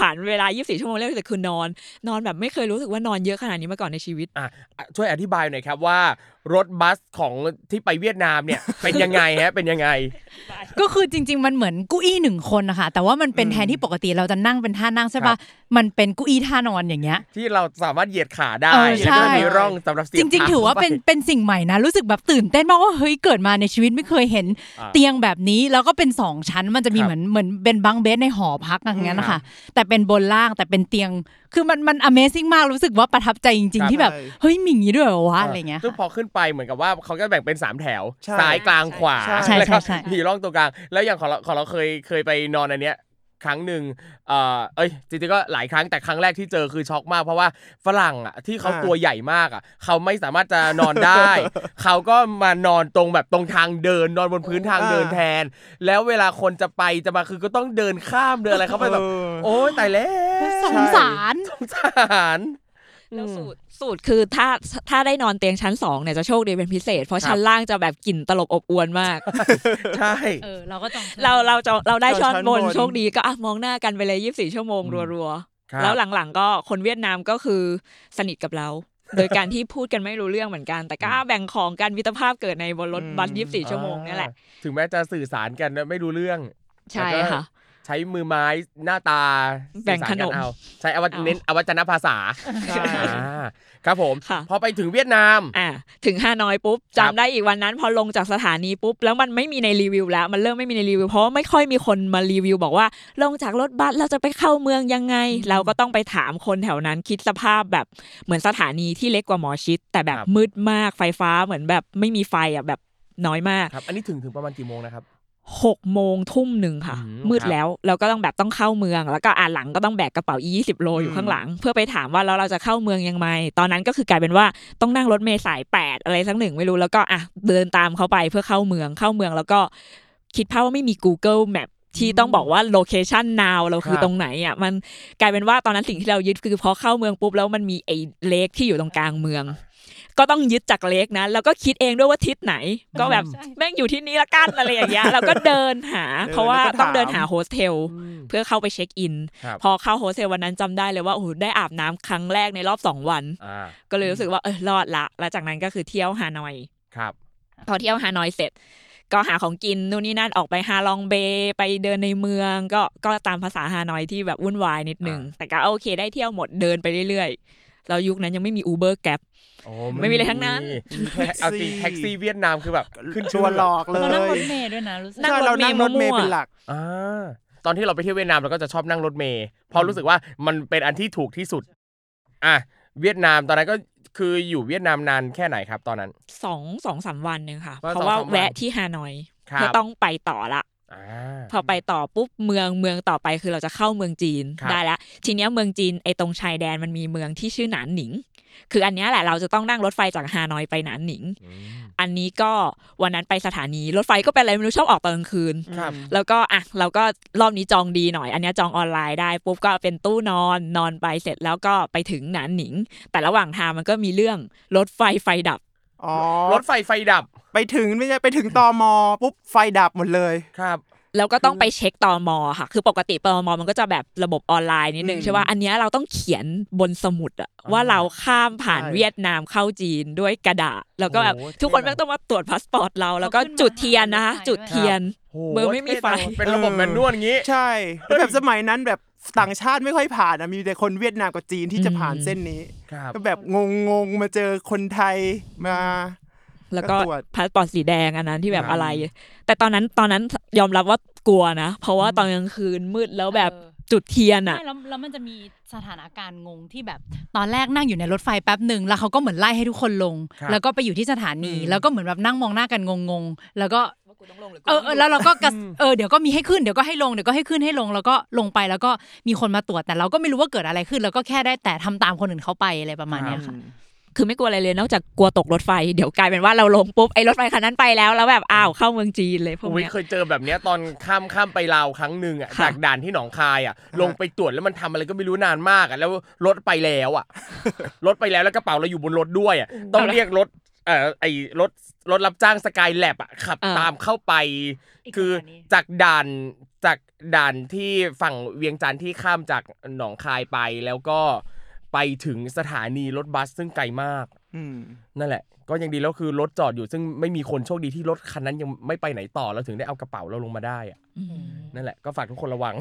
ผ่านเวลา 24 ชั่วโมงเร็วที่สุดคือนอน นอนแบบไม่เคยรู้สึกว่านอนเยอะขนาดนี้มาก่อนในชีวิตอะอะช่วยอธิบายหน่อยครับว่ารถบัสของที่ไปเวียดนามเนี่ยเป็นยังไงฮะเป็นยังไง ก็คือจริง ๆ มันเหมือนเกุ้อี้หนึ่งคนนะคะแต่ว่ามันเป็นแทนที่ปกติเราจะนั่งเป็นท่านั่งใช่ครัปะบ มันเป็นเกุ้อี้ท่านอนอย่างเงี้ย ที่เราสามารถเหยียดขาได้เออแล้วก็ใช่มีร่องสำหรับเสียบจริงเท้ๆถือว่าเป็นไปเป็นสิ่งใหม่นะ รู้สึกแบบตื่นเต้นมากว่าเฮ้ยเกิดมาในชีวิตไม่เคยเห็นอ่าเตียงแบบนี้แล้วก็เป็นสองชั้นมันจะมีครับเหมือนเหมือนเป็นบังเบสในหอพักอย่างนั้นนะครัคะบแต่เป็นบนล่างแต่เป็นเตียงคือมันมัน Amazing มากรู้สึกว่าประทับใจจริงครับๆที่แบบใช่เฮ้ยมีอย่างนี้ด้วยเหรอวะอะไรเงี้ยซึ่งค่ะพอขึ้นไปเหมือนกับว่าเขาก็แบ่งเป็น 3 แถวใช่ซ้ายกลางขวาใช่ใช่แล้วก็ใช่มีร่องตรงกลาง แล้วอย่างของเราของเราเคยเคยไปนอนอันเนี้ย ครั้งหนึ่งเอ่อเอ้ยจริงๆก็หลายครั้งแต่ครั้งแรกที่เจอคือช็อกมาก เพราะว่าฝรั่งอะที่เขาอ่าตัวใหญ่มากอะเขาไม่สามารถจะนอนได้ เขาก็มานอนตรงแบบตรงทางเดินนอนบนพื้นทางเดินแทน แล้วเวลาคนจะไปจะมาคือก็ต้องเดินข้ามเดินอะไรเขาไปแบบเออโอ๊ยตายแล้วสงสารสงสารแล้วสูตร สูตรคือถ้าถ้าได้นอนเตียงชั้นสองเนี่ยจะโชคดีเป็นพิเศษ เพราะชั้นล่างจะแบบกลิ่นตลบอบอวนมาก ใช่เออเราก็จองเราเราจะเราได้จองช้อนชั้นบนบนโชคดีก็อะมองหน้ากันไปเลยยี่สิบสี่ชั่วโมงรัวครับๆแล้วหลังๆ ก็คนเวียดนามก็คือสนิทกับเรา โดยการที่พูดกันไม่รู้เรื่องเหมือนกัน แต่ก็แบ่งของกันมิตรภาพเกิดในบนรถบัสยี่สิบสี่ชั่วโมงนี่แหละถึงแม้จะสื่อสารกันไม่รู้เรื่องใช่แต่ก็ค่ะใช้มือไม้หน้าตาแบ่งขนมสื่อสารกัเอาใช้อวัจเอาเน้นอวัจนภาษาใช่อ่าครับผมค่ะพอไปถึงเวียดนามอะถึงฮานอยปุ๊บครับจำได้อีกวันนั้น พอลงจากสถานีปุ๊บ แล้วมันไม่มีในรีวิวแล้ว มันเริ่มไม่มีในรีวิว เพราะว่าไม่ค่อยมีคนมารีวิว บอกว่า ลงจากรถบัสเราจะไปเข้าเมืองยังไง เราก็ต้องไปถามคนแถวนั้นคิดสภาพแบบเหมือนสถานีที่เล็กกว่าหมอชิด แต่แบบครับมืดมากไฟฟ้าเหมือนแบบไม่มีไฟอะแบบน้อยมากครับอันนี้ถึงถึงประมาณกี่โมงนะครับ หกโมงทุ่มหนึ่งค่ะอืมมืดครับแล้วเราก็ต้องแบบต้องเข้าเมือง แล้วก็อ่านหลังก็ต้องแบกกระเป๋ายี่สิบโลอยู่ข้างหลัง เพื่อไปถามว่าแล้วเราจะเข้าเมืองยังไงตอนนั้นก็คือกลายเป็นว่าต้องนั่งรถเมล์สายแปดอะไรสักหนึ่งไม่รู้แล้วก็อะเดินตามเขาไปเพื่อเข้าเมืองเข้าเมืองแล้วก็คิดภาพว่าไม่มี Google Map ที่ต้องบอกว่าโลเคชัน now เราคือครับตรงไหนอะมันกลายเป็นว่าตอนนั้นสิ่งที่เรายึดคือพอเข้าเมืองปุ๊บแล้วมันมีไอ้lake ที่อยู่ตรงกลางเมือง ก็ต้องยึดจาก lake นะ แล้วก็คิดเองด้วยว่าทิศไหน ก็แบบแม่งอยู่ที่นี้ละกันอะไรอย่างเงี้ยแล้วก็เดินหา เพราะว่าแล้วก็ถามต้องเดินหาโฮสเทลอืมเพื่อเข้าไปเช็คอินครับพอเข้าโฮสเทลวันนั้นจำได้เลยว่าโอ้โหได้อาบน้ำครั้งแรกในรอบสองวันอ่าก็เลยรู้สึกว่าเออรอดละแล้วจากนั้นก็คือเที่ยวฮานอยครับ พอเที่ยวฮานอยเสร็จก็หาของกินนู่นนี่นั่นออกไปฮาลองเบย์ไปเดินในเมือง ก็ก็ตามภาษาฮานอยที่แบบวุ่นวายนิดนึงแต่ก็โอเคได้เที่ยวหมดเดินไปเรื่อย ๆแล้วยุคนั้นยังไม่มี Uber Gap โอ้ไม่มีอะไรทั้งนั้นแค่เอาจริงแท็กซี่เวียดนามคือแบบ ขึ้นชื่ตัวอหลอกเลเรานั่งรยถเมย์ด้วยนะรู้สึกนั่งใช่เรานั่งรถเมย์มั่วๆเป็นหลักอ่าตอนที่เราไปเที่ยวเวียดนามเราก็จะชอบนั่งรถเมย์เพราะรู้สึกว่ามันเป็นอันที่ถูกที่สุด อะเวียดนามตอนนั้นก็คืออยู่เวียดนามนานแค่ไหนครับตอนนั้นสองสองสามวันนึงค่ะว่าเพราะว่าสองสามวันแวะที่ฮานอยครับเพื่อต้องไปต่อละอ่า พอไปต่อปุ๊บเมืองเมืองต่อไปคือเราจะเข้าเมืองจีนครับได้แล้วทีเนี้ยเมืองจีนไอ้ตรงชายแดนมันมีเมืองที่ชื่อหนานหนิง คืออันเนี้ยแหละเราจะต้องนั่งรถไฟจากฮานอยไปหนานหนิงอืมอันนี้ก็วันนั้นไปสถานีรถไฟก็เป็นอะไรไม่รู้ชอบออกตอนกลางคืนครับแล้วก็อะเราก็รอบนี้จองดีหน่อย อันเนี้ยจองออนไลน์ได้ปุ๊บก็เป็นตู้นอนนอนไปเสร็จแล้วก็ไปถึงหนานหนิง แต่ระหว่างทางมันก็มีเรื่องรถไฟไฟดับ อ๋อรถไฟไฟดับไปถึงไม่ใช่ไปถึงตอมอปุ๊บไฟดับหมดเลยครับ แล้วก็ต้องไปเช็คตอมอค่ะ คือปกติตอมอมันก็จะแบบระบบออนไลน์นิดนึงอืมใช่ป่ะอันเนี้ยเราต้องเขียนบนสมุดอะอ่าว่าเราข้ามผ่านใช่เวียดนามเข้าจีนด้วยกระดาษ แล้วก็แบบโอ้โหทุกคนเท่แม่งต้องมาตรวจพาสปอร์ตเราแล้วก็เขาขึ้นมาจุดเทียนนะคะหาจุดเทียนโหเบอร์ไม่มีไฟเป็นระบบ manual อย่างงี้ ใช่แล้วแบบสมัยนั้นแบบ ต่างชาติไม่ค่อยผ่านอะมีแต่คนเวียดนามกับจีนที่จะผ่านอืมเส้นนี้ครับก็แบบงงงๆมาเจอคนไทยมา แล้วก็ก็ตรวจพาสปอร์ตสีแดงอันนั้นที่แบครับบอะไร แต่ตอนนั้นตอนนั้นยอมรับว่ากลัวนะ เพราะว่าตอนกลางคืนมืดแล้วแบบเออจุดเทียนอะไม่แล้วแล้วมันจะมีสถานการณ์งงที่แบบ ตอนแรกนั่งอยู่ในรถไฟแป๊บหนึ่งแล้วเขาก็เหมือนไล่ให้ทุกคนลงครับแล้วก็ไปอยู่ที่สถานีอืมแล้วก็เหมือนแบบนั่งมองหน้ากันงงๆ แล้วก็ เออเออแล้วเราก็กระเออเดี๋ยวก็มีให้ขึ้นเดี๋ยวก็ให้ลงเดี๋ยวก็ให้ขึ้นให้ลงแล้วก็ลงไปแล้วก็มีคนมาตรวจแต่เราก็ไม่รู้ว่าเกิดอะไรขึ้น แล้วก็แค่ได้แต่ทำตามคนอื่นเขาไปอะไรประมาณเนี้ยค่ะคือไม่กลัวอะไรเลยนอกจากกลัวตกรถไฟเดี๋ยวกลายเป็นว่าเราลงปุ๊บไอ้รถไฟคันนั้นไปแล้วแล้วแบบอ้าวเข้าเมืองจีนเลยพวกอุ้ยเนี้ยเคยเจอแบบเนี้ยตอนข้ามข้ามไปลาวครั้งหนึ่งอะค่ะจากด่านที่หนองคายอะ ลงไปตรวจแล้วมันทำอะไรก็ไม่รู้นานมากอะแล้วรถไปแล้วอะรถไปแล้วแล้วกระเป๋าเราอยู่บนรถด้วยอะต้องเรียกรถ เอ่อไอ้รถรถรับจ้างสกายแลบอะขับอ่าตามเข้าไป อีกคือสถานีจากด่านจากด่านที่ฝั่งเวียงจันทร์ที่ข้ามจากหนองคายไปแล้วก็ไปถึงสถานีรถบัสซึ่งไกลมากอืม นั่นแหละ ก็ยังดีแล้วคือรถจอดอยู่ซึ่งไม่มีคนโชคดีที่รถคันนั้นยังไม่ไปไหนต่อเราถึงได้เอากระเป๋าเราลงมาได้อะอืมนั่นแหละก็ฝากทุกคนระวัง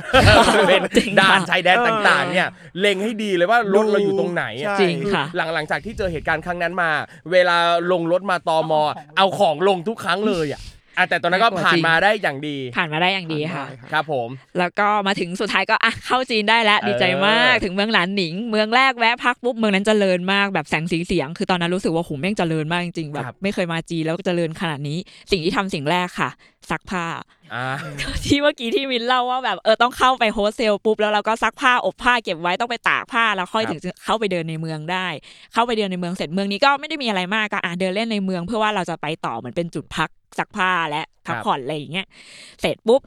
เป็นจริงค่ะด่านชายแดนต่างๆ เนี่ยเล็งให้ดีเลยว่ารถเราอยู่ตรงไหนอะใช่จริงค่ะหลังหลังจากที่เจอเหตุการณ์ครั้งนั้นมา เวลาลงรถมาตอมอเอาของลงทุกครั้งเลยอะ อะแต่ตอนนั้นก็ผ่านมาได้อย่างดี ผ่านมาได้อย่างดีค่ะ ครับผม แล้วก็มาถึงสุดท้ายก็อะเข้าจีนได้แล้วเออดีใจมากถึงเมืองหลานหนิง เมืองแรกแวะพักปุ๊บเมืองนั้นเจริญมากแบบแสงสีเสียง คือตอนนั้นรู้สึกว่าโหแม่งเจริญมากจริงๆแบบไม่เคยมาจีนแล้วก็เจริญขนาดนี้ สิ่งที่ทำสิ่งแรกค่ะซักผ้าอ่าที่เมื่อกี้ที่มินเล่าว่าแบบเออต้องเข้าไปโฮสเทลปุ๊บแล้วเราก็ซักผ้าอบผ้าเก็บไว้ต้องไปตากผ้าแล้วค่อยครับถึงจะเข้าไปเดินในเมืองได้ เข้าไปเดินในเมืองเสร็จเมืองนี้ก็ไม่ได้มีอะไรมากก็อะเดินเล่นในเมือง เพื่อว่าเราจะไปต่อเหมือนเป็นจุดพัก ซักผ้าและพักผ่อนอะไรอย่างเงี้ยเสร็จปุ๊บ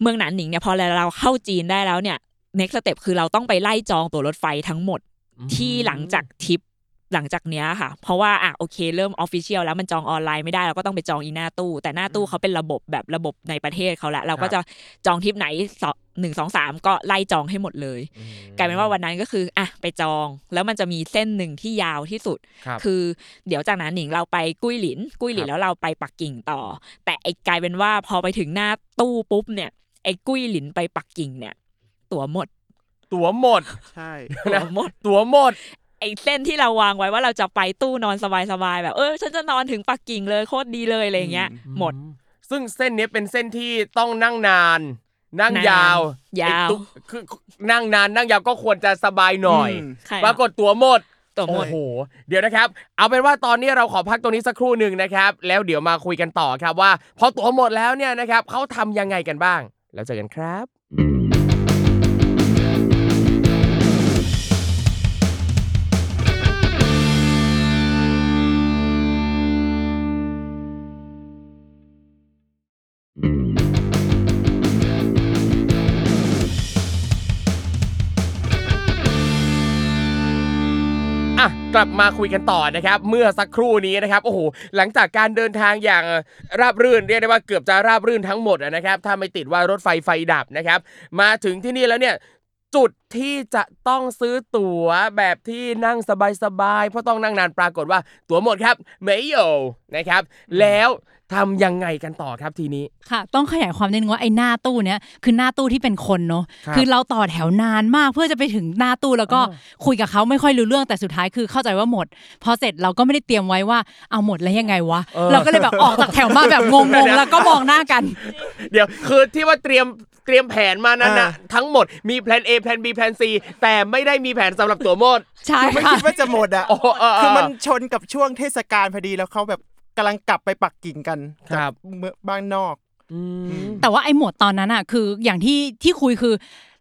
เมืองหนานหนิงเนี่ยพอเราเข้าจีนได้แล้วเนี่ย next step คือเราต้องไปไล่จองตั๋วรถไฟทั้งหมดที่หลังจากทริป หลังจากเนี้ยค่ะ เพราะว่าอะโอเคเริ่มออฟฟิเชียลแล้วมันจองออนไลน์ไม่ได้เราก็ต้องไปจองอีหน้าตู้ แต่หน้าตู้เขาเป็นระบบแบบระบบในประเทศเขาแหละเราก็จะจองทริปไหนสองหนึ่งสองสามก็ไล่จองให้หมดเลยอืมกลายเป็นว่าวันนั้นก็คืออะไปจองแล้วมันจะมีเส้นหนึ่งที่ยาวที่สุดครับคือเดี๋ยวจากนั้นหนิงเราไปกุ้ยหลิน กุ้ยหลิครันบแล้วเราไปปักกิ่งต่อ แต่ไอ้กลายเป็นว่าพอไปถึงหน้าตู้ปุ๊บเนี่ยไอ้กุ้ยหลินไปปักกิ่งเนี่ย ตั๋วหมด ตั๋วหมด ใช่ ตั๋วหมด ตั๋วหมด ไอ้เส้นที่เราวางไว้ว่าเราจะไปตู้นอนสบายๆแบบเออฉันจะนอนถึงปักกิ่งเลยโคตรดีเลยอะไรอย่างเงี้ย หมด ซึ่งเส้นนี้เป็นเส้นที่ต้องนั่งนาน นั่งนานยาวยาวไอ้ตุ๊กคือนั่งนานนั่งยาวก็ควรจะสบายหน่อยมใช่ปรากฏตั๋วหมดตั๋วหมดโอ้โห เดี๋ยวนะครับ เอาเป็นว่าตอนนี้เราขอพักตรงนี้สักครู่หนึ่งนะครับ แล้วเดี๋ยวมาคุยกันต่อครับว่า พอตั๋วหมดแล้วเนี่ยนะครับเขาทำยังไงกันบ้าง แล้วเจอกันครับ กลับมาคุยกันต่อนะครับ เมื่อสักครู่นี้นะครับโอ้โหหลังจากการเดินทางอย่างราบรื่นเรียกได้ว่าเกือบจะราบรื่นทั้งหมดนะครับ ถ้าไม่ติดว่ารถไฟไฟดับนะครับ มาถึงที่นี่แล้วเนี่ยจุดที่จะต้องซื้อตั๋วแบบที่นั่งสบายๆเพราะต้องนั่งนานปรากฏว่าตั๋วหมดครับไม่อยนะครับ แล้ว ทำยังไงกันต่อครับทีนี้ค่ะ ต้องขยายความนิดนึงว่าไอ้หน้าตู้เนี้ยคือหน้าตู้ที่เป็นคนเนาะครับคือเราต่อแถวนานมากเพื่อจะไปถึงหน้าตู้แล้วก็อ๋อคุยกับเขาไม่ค่อยรู้เรื่องแต่สุดท้ายคือเข้าใจว่าหมด พอเสร็จเราก็ไม่ได้เตรียมไว้ว่าเอาหมดแล้วยังไงวะเราก็เลยแบบออกจากแถวมาแบบงงๆแล้วก็มองหน้ากัน เดี๋ยวคือที่ว่าเตรียมเตรียมแผนมานั้นนะอ่าทั้งหมดมีแผน A แผน B แผน C แต่ไม่ได้มีแผนสำหรับตัวโมดใช่ไม่ค่ะคิดว่าจะหมดอะโอ้เออเออคือมันชนกับช่วงเทศกาลพอดีแล้วเขาแบบ กำลังกลับไปปักกิ่งกันครับจากเมืองบ้านนอกอืมแต่ว่าไอ้หมดตอนนั้นอะคืออย่างที่ที่คุยคือ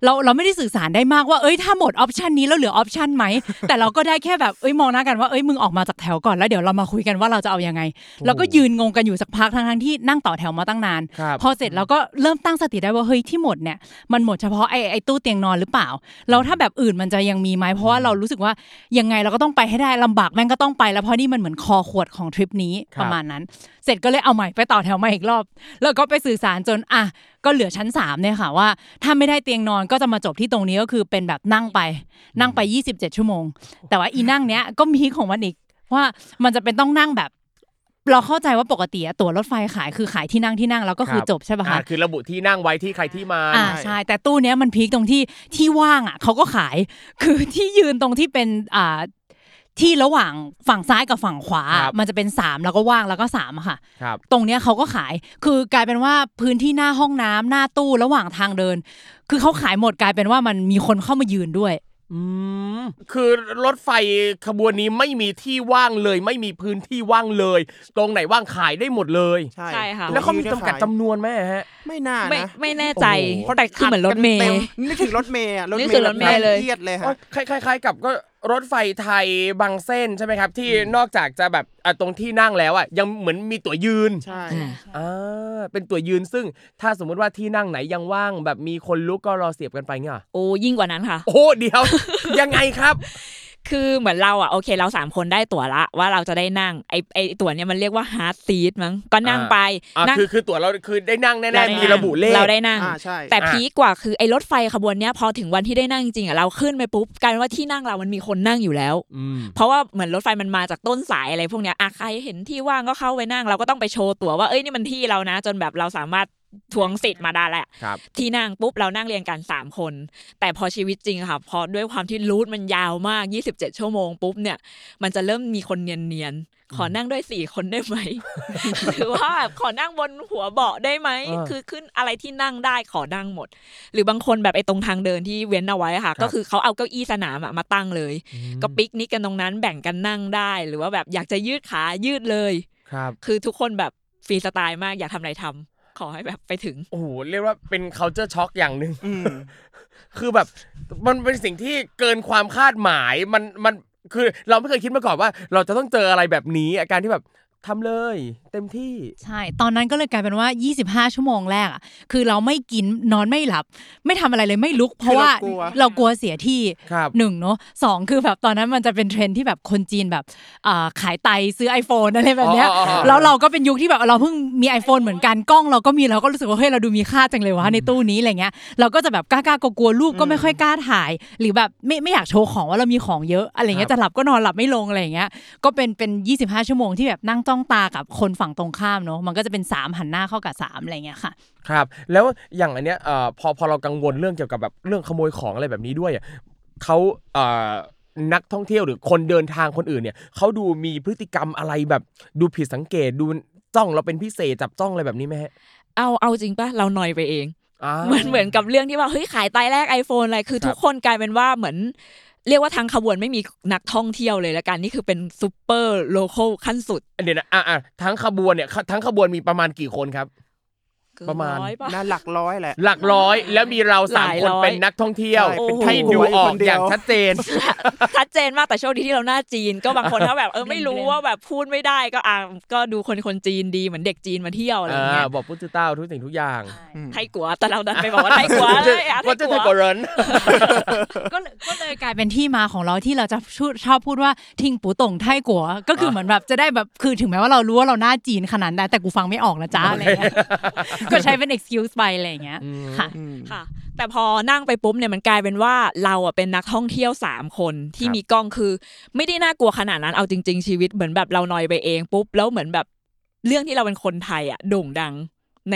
เราเราไม่ได้สื่อสารได้มากว่าเอ้ยถ้าหมดออปชันนี้แล้วเหลือออปชันไหมแต่เราก็ได้แค่แบบเอ้ยมองหน้ากันว่าเอ้ยมึงออกมาจากแถวก่อนแล้วเดี๋ยวเรามาคุยกันว่าเราจะเอายังไงแล้วก็ยืนงงกันอยู่สักพักทั้งทั้งๆที่นั่งต่อแถวมาตั้งนานครับพอเสร็จเราก็เริ่มตั้งสติได้ว่าเฮ้ยที่หมดเนี่ยมันหมดเฉพาะไอ้ไอ้ตู้เตียงนอนหรือเปล่าแล้วถ้าแบบอื่นมันจะยังมีไหมเพราะว่าเรารู้สึกว่ายังไงเราก็ต้องไปให้ได้ลำบากแม่งก็ต้องไป แล้วเพราะนี่มันเหมือนคอขวดของทริปนี้ครับประมาณนั้น เสร็จก็เลยเอาใหม่ไปต่อแถวมาอีกรอบ แล้วก็ไปสื่อสารจนอะ ก็เหลือชั้น3เนี่ยค่ะว่าถ้าไม่ได้เตียงนอนก็จะมาจบที่ตรงนี้ก็คือเป็นแบบนั่งไปนั่งไป 27 ชั่วโมง แต่ว่าอีนั่งเนี้ยก็มีของมันอีกว่ามันจะเป็นต้องนั่งแบบเราเข้าใจว่าปกติอะตั๋วรถไฟขายคือขายที่นั่งที่นั่งแล้วก็คือครับจบใช่ป่ะอ่าคะคือระบุที่นั่งไว้ที่ใครที่มาอ่าใช่ แต่ตู้เนี้ยมันพีคตรงที่ที่ว่างอะเขาก็ขาย คือที่ยืนตรงที่เป็นอ่า ที่ระหว่างฝั่งซ้ายกับฝั่งขวา ครับมันจะเป็นสามแล้วก็ว่างแล้วก็สามอะค่ะ ครับ ตรงเนี้ยเขาก็ขาย คือกลายเป็นว่าพื้นที่หน้าห้องน้ำหน้าตู้ระหว่างทางเดิน คือเขาขายหมดกลายเป็นว่ามันมีคนเข้ามายืนด้วย อืมคือรถไฟขบวนนี้ไม่มีที่ว่างเลย ไม่มีพื้นที่ว่างเลย ตรงไหนว่างขายได้หมดเลย ใช่ใช่ค่ะ แล้วเขามีจำกัดจำนวนไหมฮะ ไม่น่าไม่นะไม่แน่ใจโอ้โหแต่คือเหมือนรถเมต็ย์ นึกถึงรถเมย์อะรถนึกเมถึย์งรถเมย์เลย เครียดเลยอ๋อฮะคล้ายๆคล้ายๆกับก็รถไฟไทยบางเส้นใช่ไหมครับ ที่นอกจากจะแบบอะตรงที่นั่งแล้วอะยังเหมือนมีตั๋วยืนใช่ อ่าเป็นตั๋วยืนซึ่งถ้าสมมุติว่าที่นั่งไหนยังว่าง แบบมีคนลุกก็รอเสียบกันไปเงี้ยโอ้ยิ่งกว่านั้นค่ะ โอ้เดี๋ยวยังไงครับ คือเหมือนเราอะโอเคเราสามคนได้ตั๋วละว่าเราจะได้นั่งไอไอตั๋วเนี้ยมันเรียกว่าฮา seat มั้งก็นั่งไปอ่านั่ง คือคือตั๋วเราคือได้นั่งแน่เราๆได้มีระบุเลข เราได้นั่ง อ่าใช่ แต่อะ peak กว่าคือไอรถไฟขบวนเนี้ยพอถึงวันที่ได้นั่งจริงๆอะเราขึ้นไปปุ๊บกลายเป็นว่าที่นั่งเรามันมีคนนั่งอยู่แล้ว อืม เพราะว่าเหมือนรถไฟมันมาจากต้นสายอะไรพวกเนี้ยอะใครเห็นที่ว่างก็เข้าไปนั่ง เราก็ต้องไปโชว์ตั๋วว่าเอ้ยนี่มันที่เรานะ จนแบบเราสามารถ ทวงสิทธิ์มาได้แหละครับที่นั่งปุ๊บเรานั่งเรียงกันสามคน แต่พอชีวิตจริงอะค่ะพอด้วยความที่รูทมันยาวมาก 27 ชั่วโมงปุ๊บเนี่ย มันจะเริ่มมีคนเนียนๆขอนั่งด้วยสี่คนได้ไหมหรือว่าแบบขอนั่งบนหัวเบาะได้ไหมอ่าคือขึ้นอะไรที่นั่งได้ขอนั่งหมด หรือบางคนแบบไอ้ตรงทางเดินที่เว้นเอาไว้อะค่ะ ก็คือเขาเอาเก้าอี้สนามอะมาตั้งเลย ก็ปิกนิกกันตรงนั้นแบ่งกันนั่งได้ หรือว่าแบบอยากจะยืดขายืดเลยครับ คือทุกคนแบบฟรีสไตล์มากอยากทำอะไรทำ ขอให้แบบไปถึง โอ้โหเรียกว่าเป็น culture shock อย่างหนึ่งอืมคือแบบมันเป็นสิ่งที่เกินความคาดหมายมันมันคือเราไม่เคยคิดมาก่อนว่า เราจะต้องเจออะไรแบบนี้อาการที่แบบ ทำเลยเต็มที่ ใช่ ตอนนั้นก็เลยกลายเป็นว่า 25 ชั่วโมงแรกอะคือเราไม่กินนอนไม่หลับ ไม่ทำอะไรเลยไม่ลุก เพราะว่าคือเรากลัวเรากลัวเสียที่ครับหนึ่งเนาะสองคือแบบตอนนั้นมันจะเป็นเทรนด์ที่แบบคนจีนแบบอ่าขายไตซื้อ iPhone อะไรแบบเนี้ยอ๋ออ๋ออ๋อแล้วเราก็เป็นยุคที่แบบเราเพิ่งมี iPhone เหมือนกันกล้องเราก็มีเราก็รู้สึกว่าเฮ้ยเราดูมีค่าจังเลยวะในตู้นี้อะไรเงี้ยเราก็จะแบบกล้าๆกลัวๆรูปก็ไม่ค่อยกล้าถ่าย หรือแบบไม่ไม่อยากโชว์ของว่าเรามีของเยอะอะไรเงี้ยจะหลับก็นอนหลับไม่ลงอะไรเงี้ยก็เป็นเป็น 25 ชั่วโมงที่แบบนั่งจ้องตากับคนฝั่งตรงข้ามเนาะมันก็จะเป็น 3 หันหน้าเข้ากับ3อะไรเงี้ยค่ะครับ แล้วอย่างอันเนี้ยเอ่อพอพอเรากังวลเรื่องเกี่ยวกับแบบเรื่องขโมยของอะไรแบบนี้ด้วยอะเขาเอ่อนักท่องเที่ยวหรือคนเดินทางคนอื่นเนี่ยเขาดูมีพฤติกรรมอะไรแบบดูผิดสังเกตดูจ้องเราเป็นพิเศษจับจ้องอะไรแบบนี้ไหมฮะเอาเอาจริงปะเรานอยด์ไปเองอ่าเหมือนเหมือนกับเรื่องที่ว่าเฮ้ยขายไตแรก iPhone อะไรคือครับทุกคนกลายเป็นว่าเหมือน เรียกว่าทางขบวนไม่มีนักท่องเที่ยวเลยละกันนี่คือเป็น super local ขั้นสุด เดี๋ยวนะอะอะทั้งขบวนเนี่ยทั้งขบวนมีประมาณกี่คนครับ เกินประมาณร้อยปะ น่าหลักร้อยแหละ หลักร้อยแล้วมีเราสามหลายคนร้อยเป็นนักท่องเที่ยวใช่เป็นให้ไทยดูกวยออคกนเดียว อย่างชัดเจน ชัดเจนมากแต่โชคดีที่เราหน้าจีน ก็บางคนถ้าแบบเออไม่รู้ว่าแบบพูดไม่ได้ก็อะก็ดูคนคนจีนดีเหมือนเด็กจีนมาเที่ยวอะไรอย่างเงี้อ่ายบอกพุทธเจ้าทุกสิ่งทุกอย่างไทยกัวแต่เราดันไปบอกว่าไทยกัวเลยอะไทว่ายจะกัเธวอก็เรน ก็เลยก็เลยกลายเป็นที่มาของเราที่เราจะชอบชอบพูดว่าทิ้งปูต่งไทยกัว ก็คือเหมือนแบบจะได้แบบคือถึงแม้ว่าเรารู้ว่าเราหน้าจีนขนาดนั้นแต่กูฟังไม่ออกนะจ๊ะอะไรเงี้ยก็ใช้เป็น excuse ไปอะไรอย่างเงี้ยค่ะค่ะ แต่พอนั่งไปปุ๊บเนี่ยมันกลายเป็นว่าเราอะเป็นนักท่องเที่ยวสามคนที่ครับมีกล้องคือ ไม่ได้น่ากลัวขนาดนั้นเอาจริง ๆชีวิตเหมือนแบบเรานอยไปเองปุ๊บแล้วเหมือนแบบเรื่องที่เราเป็นคนไทยอะโด่งดังใน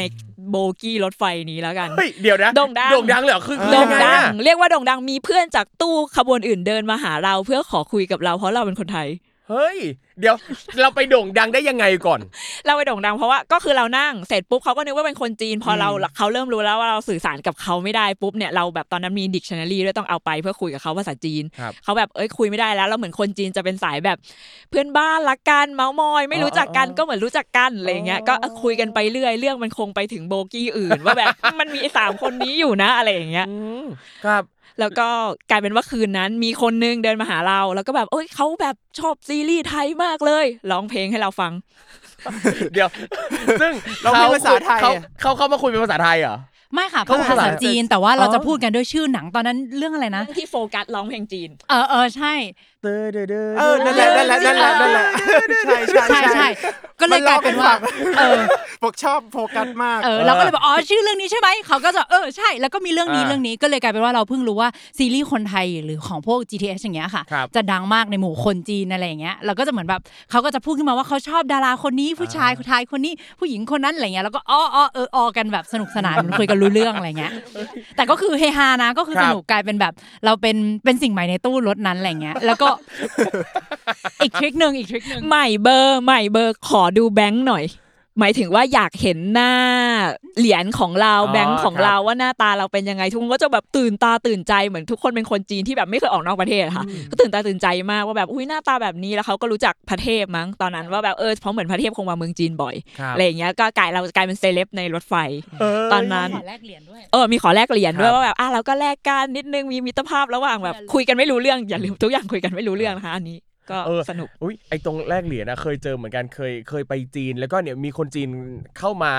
โบกี้รถไฟนี้แล้วกันเฮ้ยเดี๋ยวนะโด่งดังโด่งดังเลยเหรอคือคือโด่งยัไดังอะเรียกว่าโด่งดังมีเพื่อนจากตู้ขบวนอื่นเดินมาหาเราเพื่อขอคุยกับเราเพราะเราเป็นคนไทย เฮ้ย เดี๋ยวเราไปโด่งดังได้ยังไงก่อน เราไปโด่งดังเพราะว่าก็คือเรานั่งเสร็จปุ๊บเขาก็นึกว่าเป็นคนจีน พอเราเขาเริ่มรู้แล้วว่าเราสื่อสารกับเขาไม่ได้ปุ๊บเนี่ยเราแบบตอนนั้นมีดิกชันนารีด้วยต้องเอาไปเพื่อคุยกับเขาภาษาจีนครับเขาแบบเอ้ยคุยไม่ได้แล้วแล้วเหมือนคนจีนจะเป็นสายแบบ เพื่อนบ้านรักกันเมาส์มอย ไม่รู้จักกันก็เหมือนรู้จักกันอะไรเงี้ยก็เออคุยกันไปเรื่อยเรื่องมันคงไปถึงโบกี้อื่น ว่าแบบมันมีไอ้สามคนนี้อยู่นะอะไรอย่างเงี้ยอืมครับ แล้วก็กลายเป็นว่าคืนนั้น มีคนนึงเดินมาหาเรา แล้วก็แบบเอ้ยเขาแบบชอบซีรีส์ไทยมากเลยร้องเพลงให้เราฟัง เดี๋ยว ซึ่งเราเป็นภาษาไทยเขาอะเขาเขามาคุยเป็นภาษาไทยเหรอไม่ค่ะเขาเป็นภาษาภาษาจีนแต่ว่าเราอ๋อจะพูดกันด้วยชื่อหนังตอนนั้นเรื่องอะไรนะที่โฟกัสร้องเพลงจีน เออเออใช่ เออนั่นแหละนั่นแหละนั่นแหละนั่นแหละใช่ใช่ใช่ใช่ก็เลยกลายเป็นว่าเออบอกชอบโฟกัสมากเออเราก็เลยบอกอ๋อชื่อเรื่องนี้ใช่ไหมเขาก็จะเออใช่ แล้วก็มีเรื่องนี้อ่าเรื่องนี้ก็เลยกลายเป็นว่าเราเพิ่งรู้ว่าซีรีส์คนไทยหรือของพวก GTS อย่างเงี้ยค่ะครับจะดังมากในหมู่คนจีนอะไรอย่างเงี้ยเราก็จะเหมือนแบบเขาก็จะพูดขึ้นมาว่าเขาชอบดาราคนนี้ผู้ชายคนไทยคนนี้ผู้หญิงคนนั้นอะไรเงี้ยแล้วก็อ้ออ้อเออออกันแบบสนุกสนานคุยกันรู้เรื่องอะไรเงี้ยแต่ก็คือเฮฮานะก็คือครัสบนุกกลายเป็นแบบ เราเป็นเป็นสิ่งใหม่ในตู้รถนั้นอะไรเงี้ยแล้วก็อีกทริคหนึ่งอีกทริคหนึ่งใหม่เบอร์ใหม่เบอร์ขอดูแบงค์หน่อย หมายถึงว่าอยากเห็นหน้าเหรียญของเราอ๋อแบงค์ของครับเราว่าหน้าตาเราเป็นยังไงทุกคนก็จะแบบตื่นตาตื่นใจเหมือนทุกคนเป็นคนจีนที่แบบไม่เคยออกนอกประเทศอะค่ะ ก็ตื่นตาตื่นใจมากว่าแบบอุ้ยหน้าตาแบบนี้แล้วเขาก็รู้จักพระเทพมั้งตอนนั้นว่าแบบเออเพราะเหมือนพระเทพคงมาเมืองจีนบ่อยครับอะไรอย่างเงี้ยก็กลายเรากลายเป็นเซเลบในรถไฟเยตอนนั้นขอแลกเหรียญด้วยเออมีขอแลกเหรียญด้วครัยบว่าแบบอะเราก็แลกกันนิดนึงมีมิตรภาพระหว่างแบบคุยกันไม่รู้เรื่องอย่าลืมทุกอย่างคุยกันไม่รู้เรื่องนะคะอันนี้ ก็เออสนุกอุ้ยไอตรงแรกเหรียญนะเคยเจอเหมือนกันเคยเคยไปจีน แล้วก็เนี่ยมีคนจีนเข้ามา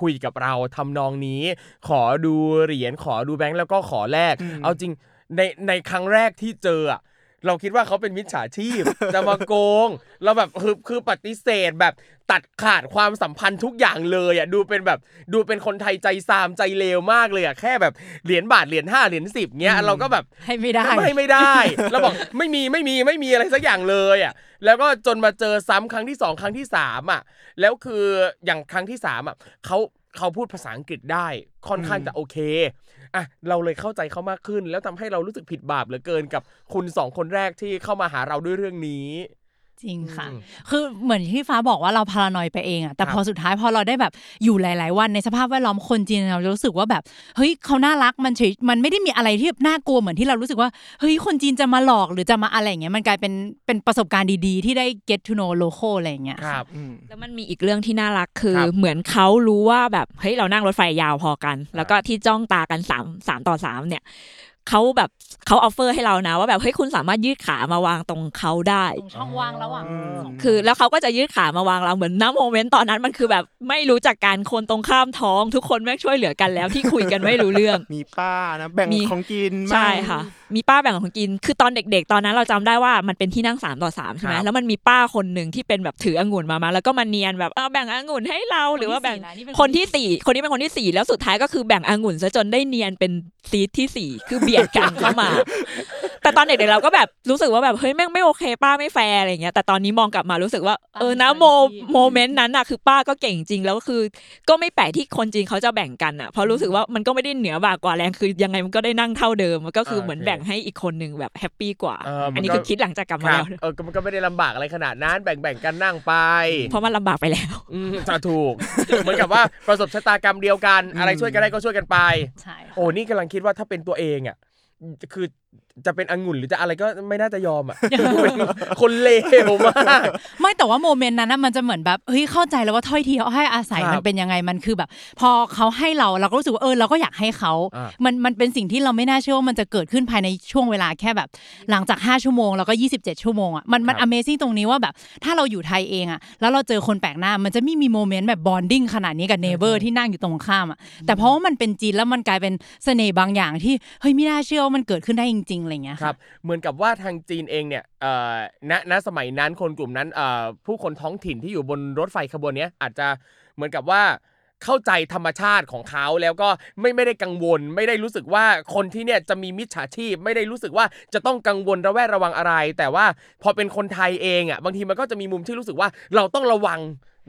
คุยกับเราทำนองนี้ ขอดูเหรียญขอดูแบงค์แล้วก็ขอแลกเอาจริงในในครั้งแรกที่เจออะ เราคิดว่าเขาเป็นมิจฉาชีพ จะมาโกง เราแบบคือคือปฏิเสธแบบตัดขาดความสัมพันธ์ทุกอย่างเลยอะดูเป็นแบบดูเป็นคนไทยใจซามใจเลวมากเลยอะแค่แบบเหรียญบาทเหรียญห้าเหรียญสิบเงี้ยเราก็แบบให้ไม่ได้ไม่ไม่ได้แล้วบอกไม่มีไม่มีไม่มีอะไรสักอย่างเลยอะแล้วก็จนมาเจอซ้ำครั้งที่สองครั้งที่สามอะแล้วคืออย่างครั้งที่สามอะเขา เขาพูดภาษาอังกฤษได้ค่อนข้างจะโอเคอะเราเลยเข้าใจเขามากขึ้น แล้วทำให้เรารู้สึกผิดบาปเหลือเกินกับคุณสองคนแรกที่เข้ามาหาเราด้วยเรื่องนี้ จริงค่ะอืมคือเหมือนที่ฟ้าบอกว่าเราพารานอยไปเองอะแต่ครับพอสุดท้ายพอเราได้แบบอยู่หลาย ๆ วันในสภาพแวดล้อมคนจีนเราจะรู้สึกว่าแบบเฮ้ยเขาน่ารักมันเฉยมันไม่ได้มีอะไรที่น่ากลัวเหมือนที่เรารู้สึกว่าเฮ้ยคนจีนจะมาหลอกหรือจะมาอะไรอย่างเงี้ยมันกลายเป็นเป็นประสบการณ์ดี ๆ ที่ได้ get to know local อะไรอย่างเงี้ยครับอืมแล้วมันมีอีกเรื่องที่น่ารักคือครับเหมือนเขารู้ว่าแบบเฮ้ยเรานั่งรถไฟยาวพอกัน แล้วก็ที่จ้องตากันสามสามต่อสามเนี่ย เขาแบบเขา offer ให้เรานะ ว่าแบบเฮ้ยคุณสามารถยืดขามาวางตรงเขาได้ตรงช่องว่างระหว่างอืมสองคือ แล้วเขาก็จะยืดขามาวางเราเหมือนณ moment ตอนนั้นมันคือแบบไม่รู้จักกันคนตรงข้ามท้อง ทุกคนแม่งช่วยเหลือกันแล้วที่คุยกันไม่รู้เรื่อง มีป้านะแบ่งมีของกินใช่มั่งค่ะ มีป้าแบ่งของกิน คือตอนเด็ก ๆ ตอนนั้นเราจำได้ว่ามันเป็นที่นั่งสามต่อสามใช่ไหมครับแล้วมันมีป้าคนหนึ่งที่เป็นแบบถือองุ่นมามาแล้วก็มาเนียนแบบเออแบ่งองุ่นให้เราหรือว่าแบ่งคนที่สี่คนนี้เป็นคนที่สี่แล้วสุดท้ายก็คือแบ่งองุ่นซะจนได้เนียนเป็นseat ที่สี่คือเบียดกันเข้ามา แต่ตอนเด็กๆเราก็แบบรู้สึกว่าแบบเฮ้ยแม่งไม่โอเค ป้าไม่แฟร์อะไรอย่างเงี้ย แต่ตอนนี้มองกลับมารู้สึกว่าเออนะโม moment นั้นอะคือป้าก็เก่งจริงแล้วก็คือ ก็ไม่แปลกที่คนจีนเขาจะแบ่งกันอะเพราะรู้สึกว่ามันก็ไม่ได้เหนือบ่ากว่าแรงคือยังไงมันก็ได้นั่งเท่าเดิมมันก็คือเหมือนแบ่งให้อีกคนหนึ่งแบบ happy กว่าเออมันก็อันนี้คือคิดหลังจากกลับคมารับแล้วเออก็มันก็ไม่ได้ลำบากอะไรขนาดนั้นแบ่งๆกันนั่งไป เพราะมันลำบากไปแล้วอืมจะถูกเหมือนกับว่าประสบชะตากรรมเดียวกัน อะไรช่วยกันได้ก็ช่วยกันไปใช่ค่ะโอ้นี่กำลังคิดว่าถ้าเป็นตัวเองอะ คือ จะเป็นองุ่นหรือจะอะไรก็ไม่น่าจะยอมอะเป็นคนเลวมาก ไม่แต่ว่าโมเมนต์นั้นนะมันจะเหมือนแบบเฮ้ยเข้าใจแล้วว่าถ้อยทีเขาให้อาศัยครับมันเป็นยังไงมันคือแบบ พอเขาให้เราเราก็รู้สึกว่าเออเราก็อยากให้เขาอ่ามันมันเป็นสิ่งที่เราไม่น่าเชื่อว่ามันจะเกิดขึ้นภายในช่วงเวลาแค่แบบ หลังจาก 5 ชั่วโมงแล้วก็ 27 ชั่วโมงอะมันมันครับ Amazing ตรงนี้ว่าแบบ ถ้าเราอยู่ไทยเองอะแล้วเราเจอคนแปลกหน้ามันจะไม่มี moment แบบ bonding ขนาดนี้กับ neighbor ที่นั่งอยู่ตรงข้ามอะแต่เพราะว่ามันเป็นจีนแล้วมันกลายเป็นเสน่ห์บางอย่างที่เฮ้ยไม่น่าเชื่อว่ามันเกิดขึ้นได้จริงๆอะไรอย่างเงี้ยคค่ะรับเหมือนกับว่าทางจีนเองเนี่ยเอ่อณณสมัยนั้นคนกลุ่มนั้นเอ่อผู้คนท้องถิ่นที่อยู่บนรถไฟขบวนเนี้ยอาจจะเหมือนกับว่าเข้าใจธรรมชาติของเขาแล้วก็ไม่ไม่ได้กังวล ไม่ได้รู้สึกว่าคนที่เนี่ยจะมีมิจฉาชีพ ไม่ได้รู้สึกว่าจะต้องกังวลระแวดระวังอะไร แต่ว่าพอเป็นคนไทยเองอะบางทีมันก็จะมีมุมที่รู้สึกว่าเราต้องระวัง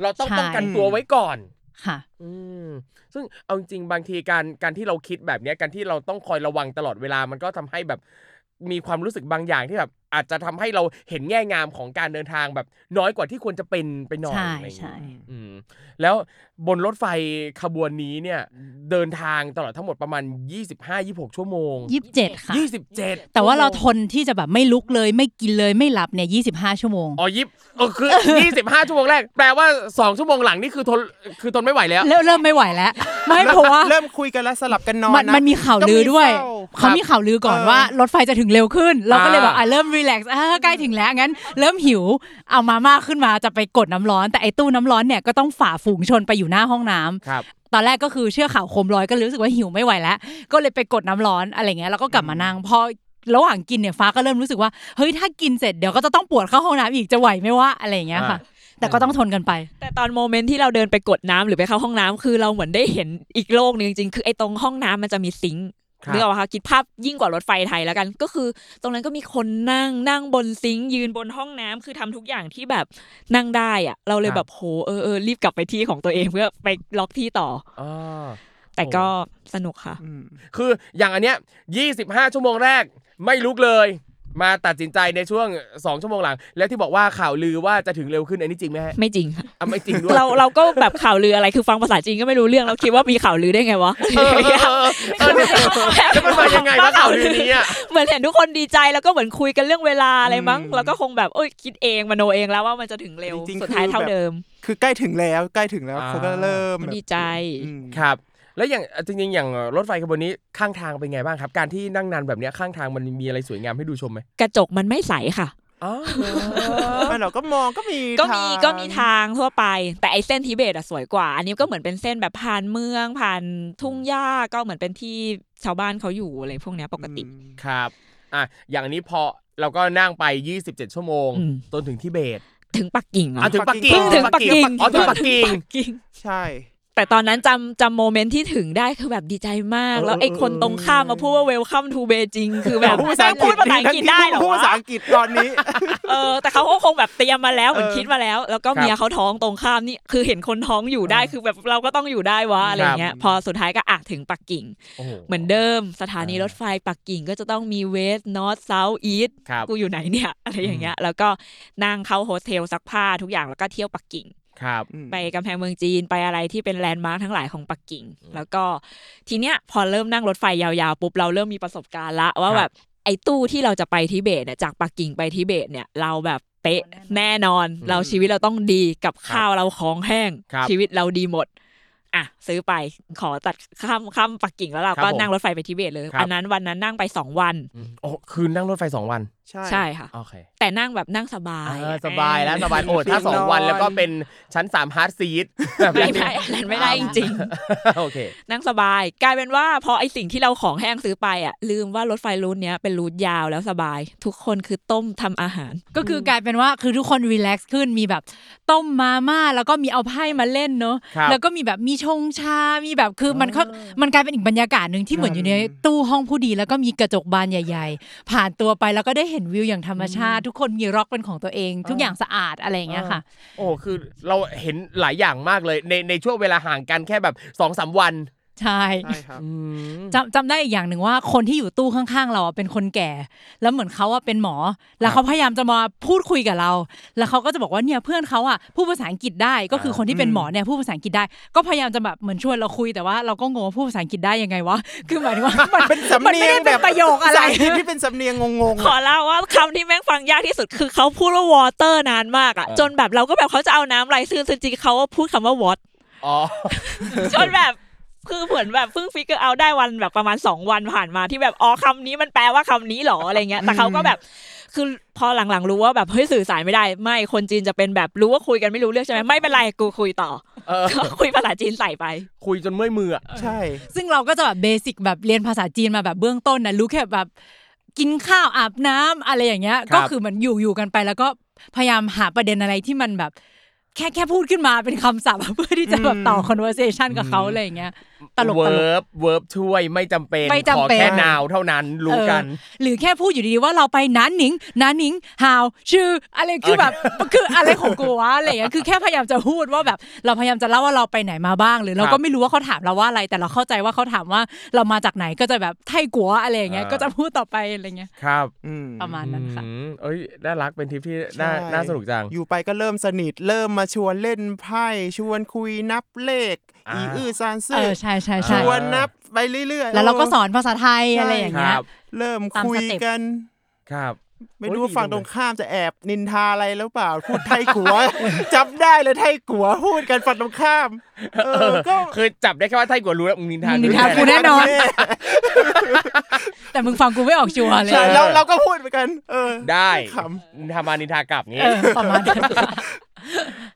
เราต้องใช่ป้องกันตัวไว้ก่อน ค่ะ อืมซึ่งเอาจริงบางทีการการที่เราคิดแบบเนี้ยการที่เราต้องคอยระวังตลอดเวลามันก็ทำให้แบบมีความรู้สึกบางอย่างที่แบบ อาจจะทำให้เราเห็นแง่งามของการเดินทางแบบน้อยกว่าที่ควรจะเป็นไปหน่อยใช่อะไรอย่างใช่เงี้ยอืมแล้วบนรถไฟขบวนนี้เนี่ยเดินทางตลอดทั้งหมดประมาณ 25-26 ชั่วโมงยี่สิบเจ็ดค่ะ 27 แต่ว่าเราทนที่จะแบบไม่ลุกเลยไม่กินเลยไม่หลับเนี่ยยี่สิบห้าชั่วโมง อ๋อยิบเออคือ 25 ชั่วโมงแรก แปลว่า 2 ชั่วโมงหลังนี่คือทนคือทนไม่ไหวแล้วเริ่มเริ่มไม่ไหวแล้ว ไม่เพราะว่าเริ่มคุยกันแล้วสลับกันนอนมันนะมันมีข่าวลือด้วยก็มีเขามีข่าวลือก่อนเออว่ารถไฟจะถึงเร็วขึ้น เราก็เลยแบบอ่าอะเริ่มรีแลกซ์อ่าใกล้ถึงแล้วงั้น เริ่มหิว เอามาม่าขึ้นมาจะไปกดน้ำร้อน แต่ไอ้ตู้น้ำร้อนเนี่ยก็ต้องฝ่าฝูงชนไปอยู่หน้าห้องน้ำครับตอนแรกก็คือเชื่อข่าวโคมลอยก็เลยรู้สึกว่าหิวไม่ไหวแล้ว ก็เลยไปกดน้ำร้อนอะไรเงี้ยแล้วก็กลับมานั่งพอระหว่างกินเนี่ยฟ้าก็เริ่มรู้สึกว่าเฮ้ยถ้ากินเสร็จเดี๋ยวก็จะต้องปวดเข้าห้องน้ำอีกจะไหวไหมวะอะไรอย่างเงี้ยค่ะแต่ก็ต้องทนกันไป แต่ตอน momentที่เราเดินไปกดน้ำหรือไปเข้าห้องน้ำคือเราเหมือนได้เห็นอีกโลกหนึงจริงๆคือไอ้ตรงห้องน้ำมันจะมี sink ครับ นึกออกปะคะคิดภาพยิ่งกว่ารถไฟไทยแล้วกัน ก็คือ ตรงนั้นก็มีคนนั่งนั่งบน sink ยืนบนห้องน้ำคือทำทุกอย่างที่แบบนั่งได้อะเราเลยแบบโหเออเออรีบกลับไปที่ของตัวเองเพื่อไปล็อกที่ต่ออ่าแต่ก็สนุกค่ะอืมคืออย่างอันเนี้ย25ชั่วโมงแรกไม่ลุกเลย มาตัดสินใจในช่วง 2 ชั่วโมงหลัง แล้วที่บอกว่าข่าวลือว่าจะถึงเร็วขึ้นอันนี้จริงไหมฮะไม่จริงค่ะอะไม่จริงด้วยเราเราก็แบบข่าวลืออะไรคือฟังภาษาจีนก็ไม่รู้เรื่องเราคิดว่ามีข่าวลือได้ไงวะเออเออเออเออเนี่ยแล้วมันมายังไงวะข่าวลือนี้อะเหมือนเห็นทุกคนดีใจแล้วก็เหมือนคุยกันเรื่องเวลาอะไรมั้งอืมแล้วก็คงแบบเอ้ยคิดเองมโนเองแล้วว่ามันจะถึงเร็วจริงๆสุดท้ายคือเท่าแบบ เดิม คือใกล้ถึงแล้วใกล้ถึงแล้วอ่าเขาก็เริ่มแบบดีใจ อืม ครับ แล้วอย่างจริงๆอย่างรถไฟขบวนนี้ข้างทางเป็นไงบ้างครับ การที่นั่งนานแบบเนี้ยข้างทางมันมีอะไรสวยงามให้ดูชมไหมกระจกมันไม่ใสค่ะอ๋อไม่เราก็มองก็มีก็มีทางก็มีทางทั่วไป แต่ไอเส้นทิเบตอะสวยกว่า อันนี้ก็เหมือนเป็นเส้นแบบผ่านเมืองผ่านทุ่งหญ้าก็เหมือนเป็นที่ชาวบ้านเขาอยู่อะไรพวกเนี้ยปกติอืมครับอะอย่างนี้พอเราก็นั่งไป 27 ชั่วโมงอืมจนถึงทิเบตถึงปักกิ่งเหรออะถึงปักกิ่งถึงปักกิ่งอ๋อถึงปักกิ่งกิ่งใช่ แต่ตอนนั้นจำจำโมเมนต์ที่ถึงได้คือแบบดีใจมาก แล้วไอ้คนตรงข้ามมาพูดว่า welcome to Beijing คือแบบพูดภาษาอังกฤษพูดภาษาอังกฤษได้เหรอพูดภาษาวะอังกฤษตอนนี้เออแต่เขาก็คงแบบเตรียมมาแล้วเหมือนเออคิดมาแล้ว แล้วก็ครับเมียเขาท้องตรงข้ามนี่คือเห็นคนท้องอยู่ได้คือแบบเราก็ต้องอยู่ได้วะอะไรเงี้ยครับพอสุดท้ายก็อะถึงปักกิ่งโอ้โหเหมือนเดิมสถานีอ่ารรถไฟปักกิ่งก็จะต้องมี west north south east ครับกูอยู่ไหนเนี่ยอะไรอย่างเงี้ยแล้วก็นั่งเข้าโฮสเทลซักผ้าทุกอย่างแล้วก็เที่ยวปักกิ่ง ครับไปกำแพงเมืองจีนไปอะไรที่เป็น landmark ทั้งหลายของปักกิ่ง แล้วก็ทีเนี้ยพอเริ่มนั่งรถไฟยาวๆปุ๊บเราเริ่มมีประสบการณ์ละว่าแบบไอ้ตู้ที่เราจะไปทิเบตเนี่ยจากปักกิ่งไปทิเบตเนี่ยเราแบบเป๊ะแน่นอน เราชีวิตเราต้องดีกับข้าวเราของแห้งครับชีวิตเราดีหมดอะซื้อไปขอตัดข้ามข้ามปักกิ่งแล้วเราครับก็ผมนั่งรถไฟไปทิเบตเลยครับอันนั้นวันนั้นนั่งไปสองวันอืมโอ้คืนนั่งรถไฟสองวัน ใช่ใช่ค่ะ โอเค แต่นั่งแบบนั่งสบาย เออสบายแล้วสบายโอ้ถ้าสองวันแล้วก็เป็นชั้นสาม hard seat แบบไม่นั้นได้อันนั้นไม่ได้จริง โอเค ๆ นั่งสบาย กลายเป็นว่าพอไอสิ่งที่เราของแห้งซื้อไปอะ ลืมว่ารถไฟ route เนี้ยเป็น route ยาวแล้วสบาย ทุกคนคือต้มทำอาหาร ก็คือกลายเป็นว่าคือทุกคน relax ขึ้นมีแบบต้มมาม่าแล้วก็มีเอาไพ่มาเล่นเนอะครับแล้วก็มีแบบมีชงชา มีแบบคือมันก็มันกลายเป็นอีกบรรยากาศหนึ่งที่เหมือนอยู่ในตู้ห้องผู้ดี แล้วก็มีกระจกบานใหญ่ ๆ ผ่านตัวไปแล้วก็ได้เห็นวิวอย่างธรรมชาติ ทุกคนมีร็อกเป็นของตัวเอง ทุกอย่างสะอาดอะไรอย่างเงี้ยค่ะ โอ้คือเราเห็นหลายอย่างมากเลยในในช่วงเวลาห่างกันแค่แบบสองสามวัน ใช่ใช่ครับอืมจำจำได้อีกอย่างหนึ่งว่าคนที่อยู่ตู้ข้างๆ เราอะเป็นคนแก่ แล้วเหมือนเขาอะเป็นหมอ แล้วเขาพยายามจะมาพูดคุยกับเรา แล้วเขาก็จะบอกว่าเนี่ยเพื่อนเขาอะพูดภาษาอังกฤษได้ก็คือคนที่เป็นหมอเนี่ยพูดภาษาอังกฤษได้ ก็พยายามจะแบบเหมือนชวนเราคุยแต่ว่าเราก็งงว่าพูดภาษาอังกฤษได้ยังไงวะคือหมายถึงว่ามันเป็นสำมันเนีไม่ยได้งเป็แบนบประโยคอะไรภาษาอังกฤษที่เป็นสำเนียงงงๆขออะเล่าว่าคำที่แม่งฟังยากที่สุดคือเขาพูดว่า water นานมากอะเออจนแบบเราก็แบบเขาจะเอาน้ำไหลซื้อจริงๆเขาพูดคำว่าวอตอ๋อจนแบบ คือเหมือนแบบเพิ่ง figure out ได้วันแบบประมาณสองวันผ่านมาที่แบบอ๋อคำนี้มันแปลว่าคำนี้หรออะไรเงี้ยแต่เขาก็แบบคือพอหลังๆรู้ว่าแบบเฮ้ยสื่อสารไม่ได้ ไม่คนจีนจะเป็นแบบรู้ว่าคุยกันไม่รู้เรื่องใช่ไหมไม่เป็นไรกูคุยต่อเออก็คุยภาษาจีนใส่ไป คุยจนเมื่อยมืออะใช่ ซึ่งเราก็จะแบบ basic แบบเรียนภาษาจีนมาแบบเบื้องต้นนะรู้แค่แบบกินข้าวอาบน้ำอะไรอย่างเงี้ย ก็คือเหมือนอยู่อยู่กันไปแล้วก็พยายามหาประเด็นอะไรที่มันแบบ แค่แค่พูดขึ้นมาเป็นคำศัพท์เพื่อที่จะแบบต่อ conversation กับเขาอะไรอย่างเงี้ย ตลกตลกเวิร์บ verb ช่วยไม่จำเป็นไม่จำเป็นขอแค่ noun เท่านั้นรู้กันเออหรือแค่พูดอยู่ดีๆว่าเราไปนันหนิงนันหนิงฮาวชื่ออะไรคือแบบคืออะไรของกูวะอะไรอย่างเงี้ยคือแค่พยายามจะพูดว่าแบบเราพยายามจะเล่าว่าเราไปไหนมาบ้าง หรือเราครัก็บไม่รู้ว่าเขาถามเราว่าอะไร แต่เราเข้าใจว่าเขาถามว่าเรามาจากไหนก็จะแบบไทยกัวอะไรอย่างเงี้ยอ่าก็จะพูดต่อไปอะไรเงี้ยครับอืมประมาณนั้นค่ะอืมเอ้ยน่ารักเป็นทริปที่น่าใช่น่าสนุกจัง อยู่ไปก็เริ่มสนิทเริ่มมาชวนเล่นไพ่ชวนคุยนับเลข อ่าอีอื้อซานเอซื่ออใช่ใช่ชใช่วนนับไปเรื่อยๆ แล้วเราก็โสอนภาษาไทยอะไรอย่างคเงี้ยรับเริ่มตามคุยสเต็ปกันครับไม่โอ้ยรู้ว่าดีฝั่งจังตรงข้ามจะแอบนินทาอะไรหรือเปล่าพูดไทยกัวจับได้เลยไทยกัวพูดกันฝั่งตรงข้ามเออก็คือจับได้แค่ว่าไทยกว่ารู้แล้วมึงนินทามึงนินทาด้วยกูแน่นอนเแต่มึงฟังกูไม่ออกชัวร์เลยใช่แล้วเราก็พูดเหมือนกัน เออ ได้ขนินทามานินทากลับงี้เออประมาณนั้นค่ะ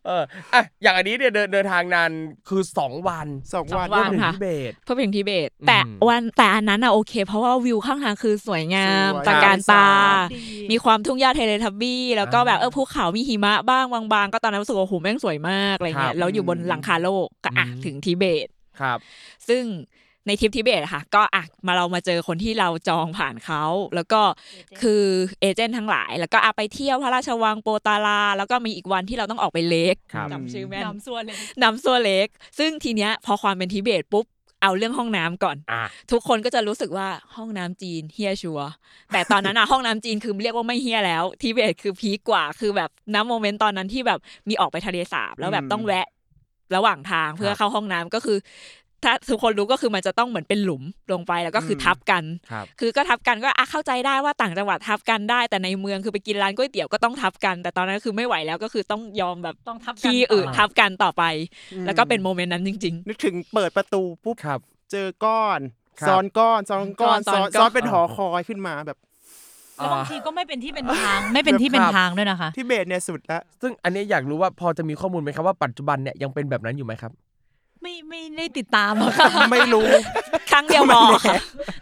เอออะอย่างอันนี้เนี่ยเดินเดินทางนานคือสองวันสองวันสองวันถึงค่ะ ทิเบต เพื่อเป็นทิเบต แต่อืม วันแต่อันนั้นอะโอเค เพราะว่าวิวข้างทางคือสวยงามสวย ตระการตา ดี มีความทุ่งหญ้าเทเลทับบี้ แล้วก็แบบอ่าเออภูเขามีหิมะบ้างบางๆ ก็ตอนนั้นรู้สึกว่าโอ้โหแม่งสวยมากอะไรครัเงี้บยแล้วอยู่บนหลังคาโลกก็อะอืม ถึงทิเบต ครับ ซึ่ง ในทริปทิเบตอะค่ะ ก็อะมาเรามาเจอคนที่เราจองผ่านเขาแล้วก็คือ agent ทั้งหลาย แล้วก็อะไปเที่ยวพระราชวังโปตาลา แล้วก็มีอีกวันที่เราต้องออกไป lake ครับจำชื่อแม่นนัมโซ lakeน้ำซัวเล็ก ซึ่งทีเนี้ยพอความเป็นทิเบตปุ๊บเอาเรื่องห้องน้ำก่อนอะทุกคนก็จะรู้สึกว่าห้องน้ำจีนเฮียชัวร์แต่ตอนนั้นอะห้องน้ำจีนคือเรียกว่าไม่เฮียแล้วทิเบตคือพีคกว่าคือแบบน้ำโมเมนต์ตอนนั้นที่แบบมีออกไปทะเลสาบแล้วแบบอืมต้องแวะระหว่างทางเพื่อเข้าห้องน้ำก็คือ ถ้าทุกคนรู้ก็คือมันจะต้องเหมือนเป็นหลุมลงไปแล้วก็คือทับกันครับคือก็ทับกันก็อะเข้าใจได้ว่าต่างจังหวัดทับกันได้ แต่ในเมืองคือไปกินร้านก๋วยเตี๋ยวก็ต้องทับกัน แต่ตอนนั้นคือไม่ไหวแล้วก็คือต้องยอมแบบต้องทับกันที่อื่นต่อทับกันต่อไปอืมแล้วก็เป็นโมเมนต์นั้นจริงนึกถึงเปิดประตูปุ๊บครับเจอก้อนครับซ้อนก้อนซ้อนก้อนซ้ซ้ออนนก้อนซ้อนเป็นหอคอยขึ้นมาแบบแล้วบางทีก็ไม่เป็นที่เป็นทางไม่เป็นที่เป็นทางด้วยนะคะที่เบสเนี่ยสุดละซึ่งอันนี้อยากรู้ว่าพอจะมีข้อมูลไหมครับว่าปัจจุบันเนี่ยยังเป็นแบบนั้นอยู่ไหมครับ ไม่ไม่ได้ติดตามอะค่ะ ไม่รู้ๆครั้งเดียวพอค่ะ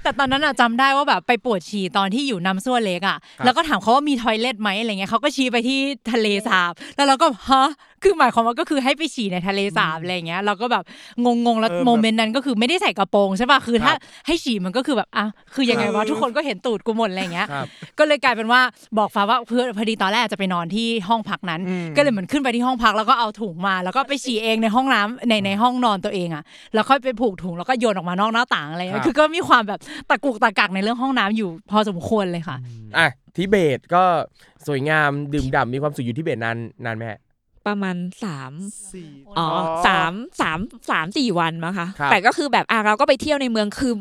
แต่ตอนนั้นอะจำได้ว่าแบบไปปวดฉี่ตอนที่อยู่น้ำส้วเล็กอะครับแล้วก็ถามเขาว่ามีทอยเลทไหมอะไรเงี้ยเขาก็ชี้ไปที่ทะเลสาบ แล้วเราก็ฮะ คือหมายความว่าก็คือให้ไปฉี่ในทะเลสาบอะไรเงี้ยเราก็แบบงงๆแล้วเออแบบโมเมนต์นั้นก็คือไม่ได้ใส่กระโปรงใช่ป่ะคือถ้าครับให้ฉี่มันก็คือแบบอะคือยังไงวะเออทุกคนก็เห็นตูดกูหมดอะไรเงี้ยครับก็เลยกลายเป็นว่าบอกฟ้าว่าเพื่อพอดีตอนแรกจะไปนอนที่ห้องพักนั้นอืมก็เลยเหมือนขึ้นไปที่ห้องพักแล้วก็เอาถุงมา แล้วก็ไปฉี่เองในห้องน้ำในในห้องนอนตัวเองอะแล้วค่อยไปผูกถุงแล้วก็โยนออกมานอกหน้าต่างอะไรครัเงี้บยคือก็มีความแบบตะกุกตะกักในเรื่องห้องน้ำอยู่พอสมควรเลยค่ะอะทิเบตก็สวยงามดื่มด่ำมีความสุขอยู่ทิเบตนานนานไหมฮะ ประมาณสามสี่อ๋อสามสามสามสี่วันมั้งคะครับแต่ก็คือแบบอะเราก็ไปเที่ยวในเมืองคือ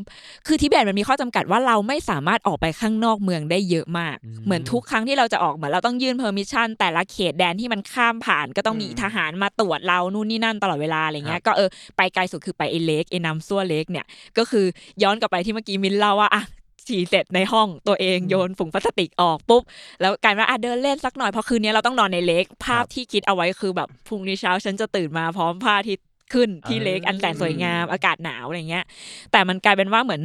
คือทิเบตมันมีข้อจำกัดว่าเราไม่สามารถออกไปข้างนอกเมืองได้เยอะมาก เหมือนทุกครั้งที่เราจะออกเหมือนเราต้องยื่น permission แต่ละเขตแดนที่มันข้ามผ่านก็ต้องมีทหารมาตรวจเรานู่นนี่นั่นตลอดเวลาอะไรเงี้ยก็เออไปไกลสุดคือไปไอ lake ไอนัมโซ lake เนี่ยก็คือย้อนกลับไปที่เมื่อกี้มินเล่าว่าอะ ฉี่เสร็จในห้องตัวเองโยนฝุ่งพลาสติกออกปุ๊บ แล้วกลายเป็นว่าอะเดินเล่นสักหน่อยเพราะคืนนี้เราต้องนอนในเล็ก ภาพที่คิดเอาไว้คือแบบพรุ่งนี้เช้าฉันจะตื่นมาพร้อมผ้าที่ ขึ้นที่เล็กอ่าอันแสนสวยงามอากาศหนาวอะไรเงี้ย แต่มันกลายเป็นว่าเหมือน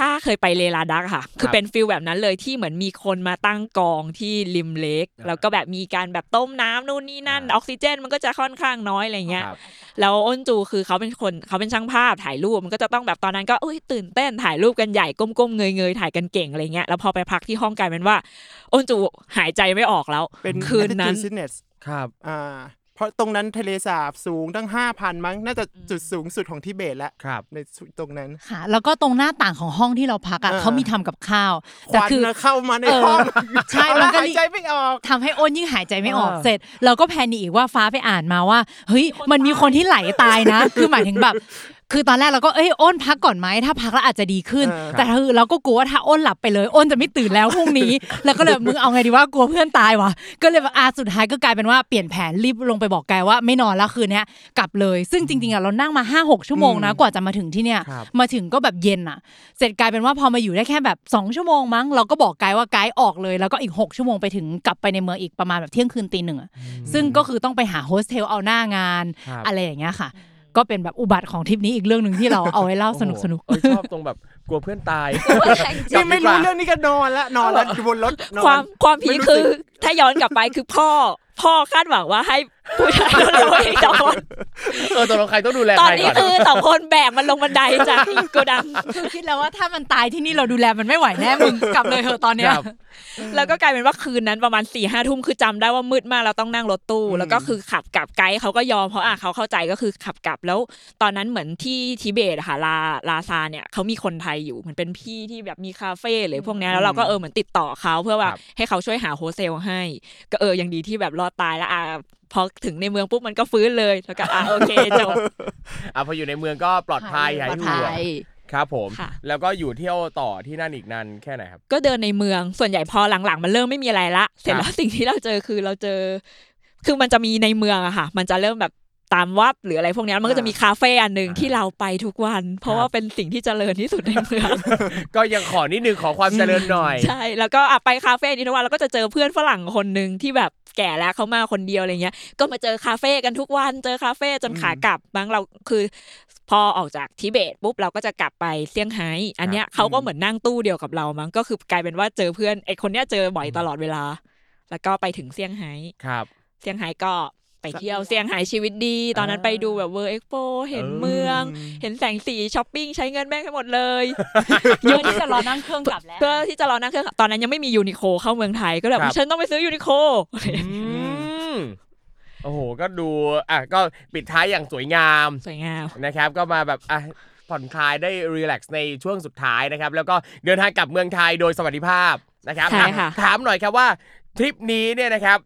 ถ้าเคยไปเลลาดักอะค่ะ คือเป็นฟิลแบบนั้นเลยที่เหมือนมีคนมาตั้งกองที่ริมเล็ก แล้วก็แบบมีการแบบต้มน้ำนู่นนี่นั่นอ่าออกซิเจนมันก็จะค่อนข้างน้อยอะไรเงี้ยครับแล้วอ้นจูคือเขาเป็นคนเขาเป็นช่างภาพถ่ายรูปมันก็จะต้องแบบตอนนั้นก็อุ้ยตื่นเต้นถ่ายรูปกันใหญ่ก้มๆเงยๆถ่ายกันเก่งอะไรเงี้ยแล้วพอไปพักที่ห้องกลายเป็นว่าอ้นจูหายใจไม่ออกแล้วเป็นคืนนั้น attitude sickness ครับอ่า เพราะตรงนั้นทะเลสาบสูงตั้งห้าพันมั้ง น่าจะจุดสูงสุดของทิเบตแล้วครับ ในตรงนั้นค่ะ แล้วก็ตรงหน้าต่างของห้องที่เราพักอะอ่าเขามีทำกับข้าวคแต่วันคือน่ะเข้ามาในเออห้องใช่มันก็หายใจไม่ออกทำให้อ้นยิ่งหายใจไม่ออกอ่าเสร็จ เราก็แพนิคอีกว่าฟ้าไปอ่านมาว่า เฮ้ยมันมีคนที่ไหลตายนะ คือหมายถึงแบบ คือตอนแรกเราก็เอ้ยอ้นพักก่อนไหมถ้าพักแล้วอาจจะดีขึ้นเออแต่คือเราก็กลัวว่าถ้าอ้นหลับไปเลยอ้นจะไม่ตื่นแล้วพรุ่งนี้ แล้วก็เลยมึงเอาไงดีว่ากลัวเพื่อนตายวะก็เลยแบบอาสุดท้ายก็กลายเป็นว่าเปลี่ยนแผนรีบลงไปบอกกายว่าไม่นอนแล้วคืนเนี้ยกลับเลย ซึ่งจริงๆอะเรานั่งมาห้าหกชั่วโมงนะกว่าจะมาถึงที่เนี่ยครับมาถึงก็แบบเย็นอะเสร็จกลายเป็นว่าพอมาอยู่ได้แค่แบบ 2 ชั่วโมงมั้งเราก็บอกไกด์ว่าไกด์ออกเลย แล้วก็อีก 6 ชั่วโมงไปถึงกลับไปในเมืองอีกประมาณแบบเที่ยงคืนตีหนึ่งอะซึ่งก็คือต้องไปหาโฮสเทลเอาหน้างานครับอะไรอย่างเงี้ยค่ะ ก็เป็นแบบอุบัติของทริปนี้อีกเรื่องหนึ่งที่เราเอาไว้เล่าสนุกสนุกชอบตรงแบบกลัวเพื่อนตายนี่ไม่รู้เรื่องนี้ก็นอนแล้วนอนแล้วอยู่บนรถนอนความความ peak ไม่รู้คือสึกถ้าย้อนกลับไปคือพ่อ พ่อคาดหวังว่าให้ผู้ชายดูแลตัวเองสองคนเออตกลงใครต้องดูแลตอนใครนี้ก่อนคือสองคนแบกมันลงบันไดจากโกดังคือคิดแล้วว่าถ้ามันตายที่นี่เราดูแลมันไม่ไหวแน่มึงกลับเลยเถอะตอนเนี้ยครับแล้วก็กลายเป็นว่าคืนนั้นประมาณสี่ห้าทุ่มคือจำได้ว่ามืดมากเราต้องนั่งรถตู้ แล้วก็คือขับกลับไกด์เขาก็ยอมเพราะอะเขาเข้าใจก็คือขับกลับแล้ว ตอนนั้นเหมือนที่ทิเบตอะค่ะลาลาซาเนี่ยเขามีคนไทยอยู่เหมือนเป็นพี่ที่แบบมีคาเฟ่หรือพวกเนี้ยแล้วเราก็เออเหมือนติดต่อเขาเพื่อว่าครับให้เขาช่วยหาโฮสเทลให้ ก็เออยังดีที่แบบรอดตายแล้วอะพอถึงในเมืองปุ๊บมันก็ฟื้นเลยแล้วก็อะโอเคจบอะพออยู่ในเมืองก็ปลอดภัยหายปลอดห่วภังยครับผมค่ะแล้วก็อยู่เที่ยวต่อที่นั่นอีกนานแค่ไหนครับ ก็เดินในเมืองส่วนใหญ่พอหลังๆ มันเริ่มไม่มีอะไรละ เสร็จครัแล้วบสิ่งที่เราเจอคือเราเจอ คือมันจะมีในเมืองอะค่ะ มันจะเริ่มแบบ ตามวัดหรืออะไรพวกเนี้ยมันก็จะมีคาเฟ่อันหนึ่งที่เราไปทุกวัน เพราะว่าเป็นสิ่งที่เจริญที่สุดในเมืองก็ยังขอนิดนึงขอความเจริญหน่อย ใช่ แล้วก็อะไปคาเฟ่นี้ทุกวันแล้วก็จะเจอเพื่อนฝรั่งคนหนึ่งที่แบบแก่แล้วเขามาคนเดียวอะไรเงี้ย ก็มาเจอคาเฟ่กันทุกวัน เจอคาเฟ่จนขากลับบางเราคือ พอออกจากทิเบตปุ๊บเราก็จะกลับไปเซี่ยงไฮ้อันเนี้ยเขาก็เหมือนนั่งตู้เดียวกับเรามั้งก็คือกลายเป็นว่าเจอเพื่อนไอคนเนี้ยเจอบ่อยตลอดเวลา แล้วก็ไปถึงเซี่ยงไฮ้ครับเซี่ยงไฮ้ก็ ไปเที่ยวเซี่ยงไฮ้ชีวิตดี ตอนนั้นไปดูแบบ World Expo เห็นเออเมือง เห็นแสงสีช้อปปิ้งใช้เงินแม่งให้หมดเลยเยอะที่จะรอนั่งเครื่องกลับแล้วเพื่อที่จะรอนั่งเครื่องตอนนั้นยังไม่มี Uniqlo เข้าเมืองไทยก็แบบครับฉันต้องไปซื้อ Uniqloอืมโอ้โห ก็ดูอะก็ปิดท้ายอย่างสวยงามสวยงามนะครับ ก็มาแบบอะผ่อนคลายได้รีแลกซ์ในช่วงสุดท้ายนะครับ แล้วก็เดินทางกลับเมืองไทยโดยสวัสดิภาพนะครับใช่ค่ะอ่ถามหน่อยครับว่าทริปนี้เนี่ยนะครับ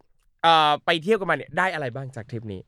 เอ่อไปเที่ยวกันมาเนี่ยได้อะไรบ้างจากทริปนี้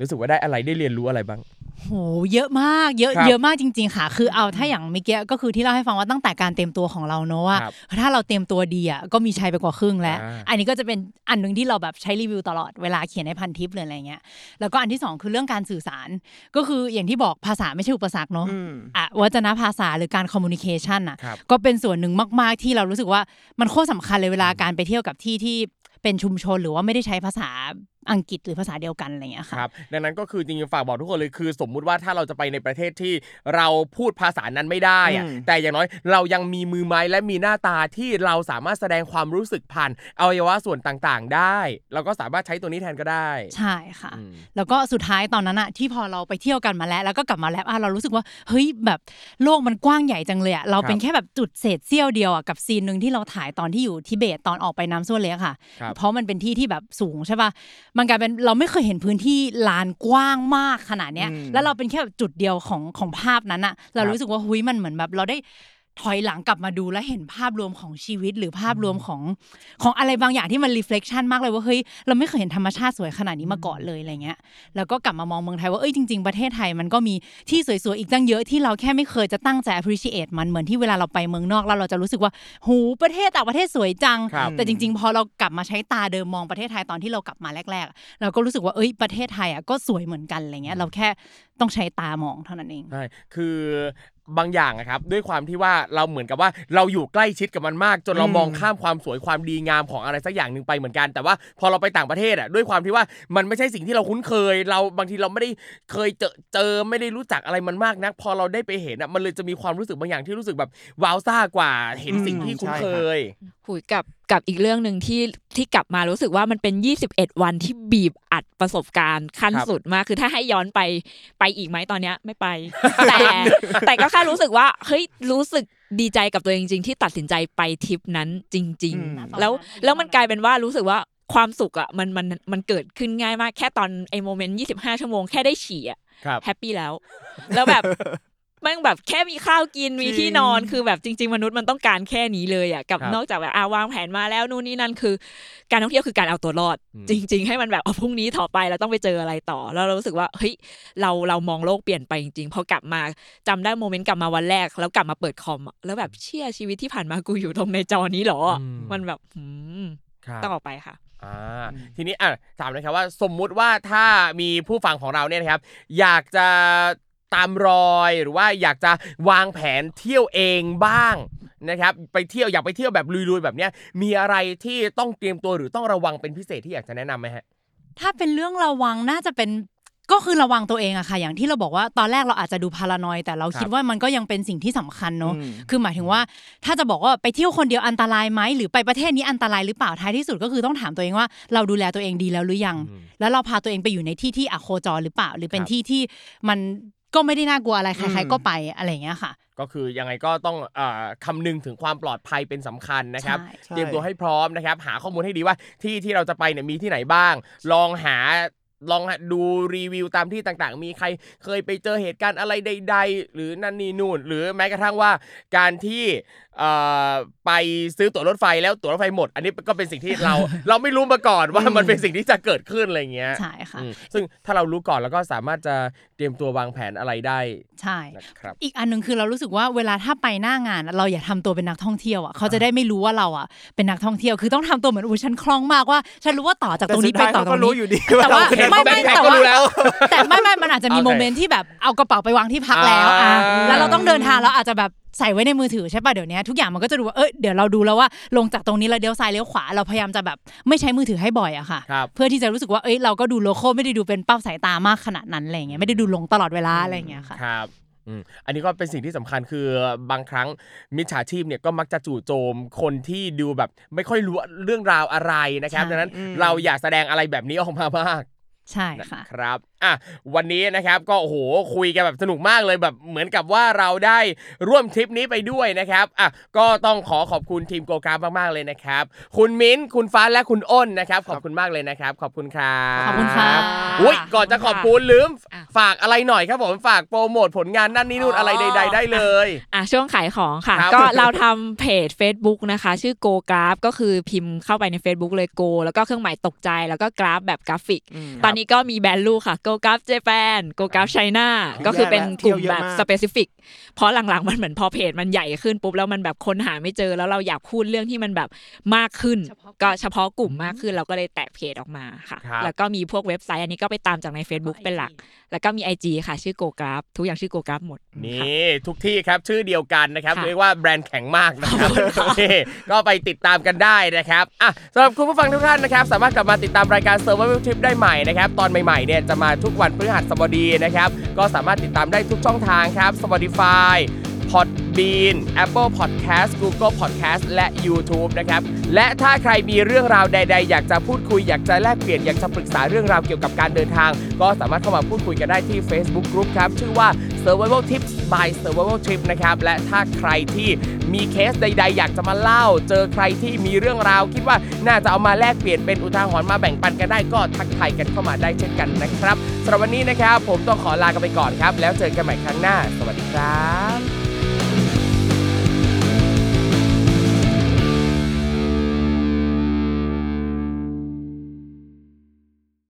รู้สึกว่าได้อะไรได้เรียนรู้อะไรบ้าง โหเยอะมากเยอะครับเยอะมากจริง ๆ ค่ะ คือเอาถ้าอย่างเมื่อกี้ก็คือที่เล่าให้ฟังว่าตั้งแต่การเตรียมตัวของเราเนอะว่าครับถ้าเราเตรียมตัวดีอะก็มีชัยไปกว่าครึ่งแล้ว อ่า อันนี้ก็จะเป็นอันหนึ่งที่เราแบบใช้รีวิวตลอดเวลาเขียนในพันทิปหรืออะไรเงี้ยแล้วก็อันที่สองคือเรื่องการสื่อสาร ก็คืออย่างที่บอกภาษาไม่ใช่อุปสรรคเนอะอืม อะวัจนภาษาหรือการคอมมูนิเคชันอะ ครับ ก็เป็นส่วนหนึ่งมาก ๆ ที่เรารู้สึกว่ามันโคตรสำคัญเลยเวลาการไปเที่ยวกับที่ที่ เป็นชุมชนหรือว่าไม่ได้ใช้ภาษา อังกฤษหรือภาษาเดียวกันอะไรเงี้ยค่ะครับดังนั้นก็คือจริงๆฝากบอกทุกคนเลยคือ สมมุติว่าถ้าเราจะไปในประเทศที่เราพูดภาษานั้นไม่ได้อะอืมแต่อย่างน้อยเรายังมีมือไม้และมีหน้าตาที่เราสามารถแสดงความรู้สึกผ่านอวัยวะส่วนต่างๆ ได้ เราก็สามารถใช้ตัวนี้แทนก็ได้ ใช่ค่ะอืมแล้วก็สุดท้ายตอนนั้นอะที่พอเราไปเที่ยวกันมาแล้ว แล้วก็กลับมาแล้วอะเรารู้สึกว่าเฮ้ยแบบโลกมันกว้างใหญ่จังเลยอะเราเป็นแค่แบบจุดเศษเสี้ยวเดียวอะกับซีนหนึ่งที่เราถ่ายตอนที่อยู่ทิเบตตอนออกไปน้ำส้วนเล็กค่ะครับเพราะมันเป็นที่ที่แบบสูงใช่ป่ะมันกลายเป็นเราไม่เคยเห็นพื้นที่ลานกว้างมากขนาดเนี้ยอืมแล้วเราเป็นแค่แบบจุดเดียวของของภาพนั้นอะเราครับรู้สึกว่าเฮ้ยมันเหมือนแบบเราได้ ถอยหลังกลับมาดูและเห็นภาพรวมของชีวิตหรือภาพรวมของของอะไรบางอย่างที่มันรีเฟล็กชันมากเลยว่าเฮ้ยเราไม่เคยเห็นธรรมชาติสวยขนาดนี้มาก่อนเลยอะไรเงี้ยแล้วก็กลับมามองเมืองไทยว่าเอ้ยจริงๆประเทศไทยมันก็มีที่สวยๆอีกตั้งเยอะที่เราแค่ไม่เคยจะตั้งใจ appreciate มันเหมือนที่เวลาเราไปเมืองนอกแล้วเราจะรู้สึกว่าหูประเทศต่างประเทศสวยจังครับแต่จริง ๆ พอเรากลับมาใช้ตาเดิมมองประเทศไทยตอนที่เรากลับมาแรก ๆ เราก็รู้สึกว่าเอ้ยประเทศไทยอะก็สวยเหมือนกันอะไรเงี้ยเราแค่ต้องใช้ตามองเท่านั้นเองใช่คือบางอย่างอะครับด้วยความที่ว่าเราเหมือนกับว่าเราอยู่ใกล้ชิดกับมันมาก จนเรามมองข้ามความสวยความดีงามของอะไรสักอย่างหนึ่งไปเหมือนกันแต่ว่าพอเราไปต่างประเทศอะด้วยความที่ว่ามันไม่ใช่สิ่งที่เราคุ้นเคย เราบางทีเราไม่ได้เคยเจอเจอไม่ได้รู้จักอะไรมันมากนัก พอเราได้ไปเห็นอะมันเลยจะมีความรู้สึกบางอย่างที่รู้สึกแบบว้าวซ่ากว่าเห็นสิ่งที่คุ้นเคยหุยกับกับอีกเรื่องหนึ่งที่ที่กลับมารู้สึกว่ามันเป็น 21 วันที่บีบอัดประสบการณ์ขั้นครับสุดมาก คือถ้าให้ย้อนไปไปอีกไหมตอนเนี้ยไม่ไป แต่แต่ก็แค่รู้สึกว่าเฮ้ยรู้สึกดีใจกับตัวเองจริง ๆ ที่ตัดสินใจไปทริปนั้นจริงอืมๆแล้วแล้วมันกลายเป็นว่ารู้สึกว่าความสุขอะมันมันมันเกิดขึ้นง่ายมากแค่ตอนไอ้โมเมนต์ 25 ชั่วโมงแค่ได้ฉี่อะครับแฮปปี้แล้ว แล้วแบบ แม่งแบบแค่มีข้าวกินมีที่นอนคือแบบจริง ๆ มนุษย์มันต้องการแค่นี้เลยอะกับครับนอกจากแบบอ่าวางแผนมาแล้วนู่นนี่นั่นคือ การท่องเที่ยวคือการเอาตัวรอดอืมจริง ๆ ให้มันแบบเอาพรุ่งนี้ต่อไปเราต้องไปเจออะไรต่อ แล้วเรารู้สึกว่าเฮ้ยเราเรามองโลกเปลี่ยนไปจริงๆพอกลับมาจำได้โมเมนต์กลับมาวันแรก แล้วกลับมาเปิดคอมอะแล้วแบบเชื่อชีวิตที่ผ่านมากูอยู่ตรงในจอนี้เหรออมมันแบบหืมครับต้องออกไปค่ะอ่าทีนี้อะถามเลยครับว่าสมมุติว่าถ้ามีผู้ฟังของเราเนี่ยนะครับ อยากจะ ตามรอยหรือว่าอยากจะวางแผนเที่ยวเองบ้างนะครับไปเที่ยวอยากไปเที่ยวแบบลุยๆแบบเนี้ยมีอะไรที่ต้องเตรียมตัวหรือต้องระวังเป็นพิเศษที่อยากจะแนะนำไหมฮะถ้าเป็นเรื่องระวังน่าจะเป็นก็คือระวังตัวเองอะค่ะ อย่างที่เราบอกว่าตอนแรกเราอาจจะดูพารานอย แต่เราคิดครับว่ามันก็ยังเป็นสิ่งที่สำคัญเนอะอืมคือหมายถึงว่า ถ้าจะบอกว่าไปเที่ยวคนเดียวอันตรายไหมหรือไปประเทศนี้อันตรายหรือเปล่าท้ายที่สุดก็คือต้องถามตัวเองว่าเราดูแลตัวเองดีแล้วหรือยัง แล้วเราพาตัวเองไปอยู่ในที่ที่อะโคจรหรือเปล่า หรือเป็นครับที่ที่มัน ก็ไม่ได้น่ากลัวอะไรใครอืมๆก็ไปอะไรอย่างเงี้ยค่ะ ก็คือยังไงก็ต้องเอ่อคำนึงถึงความปลอดภัยเป็นสำคัญนะครับใช่ใช่เตรียมตัวให้พร้อมนะครับ หาข้อมูลให้ดีว่าที่ที่เราจะไปเนี่ยมีที่ไหนบ้าง ลองหาลองดูรีวิวตามที่ต่างๆ มีใครเคยไปเจอเหตุการณ์อะไรใด ๆ หรือนั่นนี่นู่น หรือแม้กระทั่งว่าการที่เอ่อไปซื้อตั๋วรถไฟแล้วตั๋วรถไฟหมด อันนี้ก็เป็นสิ่งที่เรา เราไม่รู้มาก่อนว่ามันเป็นสิ่งที่จะเกิดขึ้นอะไรอย่างเงี้ยใช่ค่ะอืมซึ่งถ้าเรารู้ก่อนแล้วก็สามารถจะเตรียมตัววางแผนอะไรได้ใช่นะครับอีกอันหนึ่งคือเรารู้สึกว่าเวลาถ้าไปหน้างานอะเราอย่าทำตัวเป็นนักท่องเที่ยวอะเขาจะได้ไม่รู้ว่าเราอะเป็นนักท่องเที่ยวคือต้องทำตัวเหมือนอู้ฉันคล่องมากว่าฉันรู้ว่าต่อจากตรงนี้ไปต่อตรงรู้นี้อยู่ดีแต่ว่าเรคือไม่นักไม่ท่องเที่ยวแต่ก็ว่ารู้แล้วแต่ไม่ไม่มันอาจจะมีโอเคโมเมนต์ที่แบบเอากระเป๋าไปวางที่พักแล้วอะอ่าแล้วเราต้องเดินทางเราอาจจะแบบ ใส่ไว้ในมือถือใช่ป่ะเดี๋ยวนี้ทุกอย่างมันก็จะดูว่าเอ้ยเดี๋ยวเราดูแล้วว่าลงจากตรงนี้แล้วเลี้ยวซ้ายเลี้ยวขวาเราพยายามจะแบบไม่ใช้มือถือให้บ่อยอะค่ะครับเพื่อที่จะรู้สึกว่าเอ้ยเราก็ดูโลโก้ไม่ได้ดูเป็นเป้าสายตามากขนาดนั้นอะไรอย่างเงี้ยไม่ได้ดูลงตลอดเวลาอะไรอย่างเงี้ยค่ะครับอืมอันนี้ก็เป็นสิ่งที่สำคัญคือบางครั้งมิจฉาชีพเนี่ยก็มักจะจู่โจมคนที่ดูแบบไม่ค่อยรู้เรื่องราวอะไรนะครับใช่ดังนั้นเราอยากแสดงอะไรแบบนี้ออกมามาก ใช่ค่ะครับ อะวันนี้นะครับก็โอ้โหคุยกันแบบสนุกมากเลยแบบเหมือนกับว่าเราได้ร่วมทริปนี้ไปด้วยนะครับอะก็ต้องขอขอบคุณทีมโกกราฟมากๆเลยนะครับคุณมิ้นท์คุณฟ้าและคุณอ้นนะครับ ขอบคุณมากเลยนะครับ ขอบคุณครับขอบคุณค่ะอุ้ยก่อนจะขอบคุณลืมอะฝากอะไรหน่อยครับผมฝากโปรโมทผลงานนั่นนี่นู่นอะไรใด ๆ ได้เลยอะช่วงขายของค่ะครับก็เราทำเพจ Facebook นะคะ ชื่อ Go Graph ก็คือพิมพ์เข้าไปใน Facebook เลย Go แล้วก็เครื่องหมายตกใจแล้วก็กราฟแบบกราฟิก ตอนนี้ก็มีแบรนด์ลูกค่ะ Go Graph Japan Go Graph China ก็คือเป็นกลุ่มแบบ specific เพราะหลังๆมันเหมือนพอเพจมันใหญ่ขึ้นปุ๊บแล้วมันแบบคนหาไม่เจอแล้วเราอยากพูดเรื่องที่มันแบบมากขึ้นเฉพาะกลุ่มก็เฉพาะกลุ่มมากขึ้นเราก็เลยแตะเพจออกมาค่ะครับแล้วก็มีพวกเว็บไซต์อันนี้ก็ไปตามจากใน Facebook เป็นหลัก แล้วก็มี IG ค่ะ ชื่อ Go Graph ทุกอย่างชื่อ Go Graph หมดนี่ทุกที่ครับชื่อเดียวกันนะครับค่ะเรียกว่าแบรนด์แข็งมากนะครับนี่ก็ไปติดตามกันได้นะครับอะสำหรับคุณผู้ฟังทุกท่านนะครับสามารถกลับมาติดตามรายการ Survival Trip ได้ใหม่นะครับตอนใหม่ๆเนี่ยจะมาทุกวันพฤหัสบดีนะครับก็สามารถติดตามได้ทุกช่องทางครับ Spotify Podbean Apple Podcast Google Podcast และ YouTube นะครับ และถ้าใครมีเรื่องราวใด ๆ อยากจะพูดคุย อยากจะแลกเปลี่ยน อยากจะปรึกษาเรื่องราวเกี่ยวกับการเดินทาง ก็สามารถเข้ามาพูดคุยกันได้ที่ Facebook Group ครับ ชื่อว่า Survival Tips by Survival Trip นะครับ และถ้าใครที่มีเคสใด ๆ อยากจะมาเล่า เจอใครที่มีเรื่องราว คิดว่าน่าจะเอามาแลกเปลี่ยนเป็นอุทาหรณ์มาแบ่งปันกันได้ก็ทักทายกันเข้ามาได้เช่นกันนะครับสำหรับวันนี้นะครับ ผมต้องขอลากันไปก่อนครับ แล้วเจอกันใหม่ครั้งหน้า สวัสดีครับ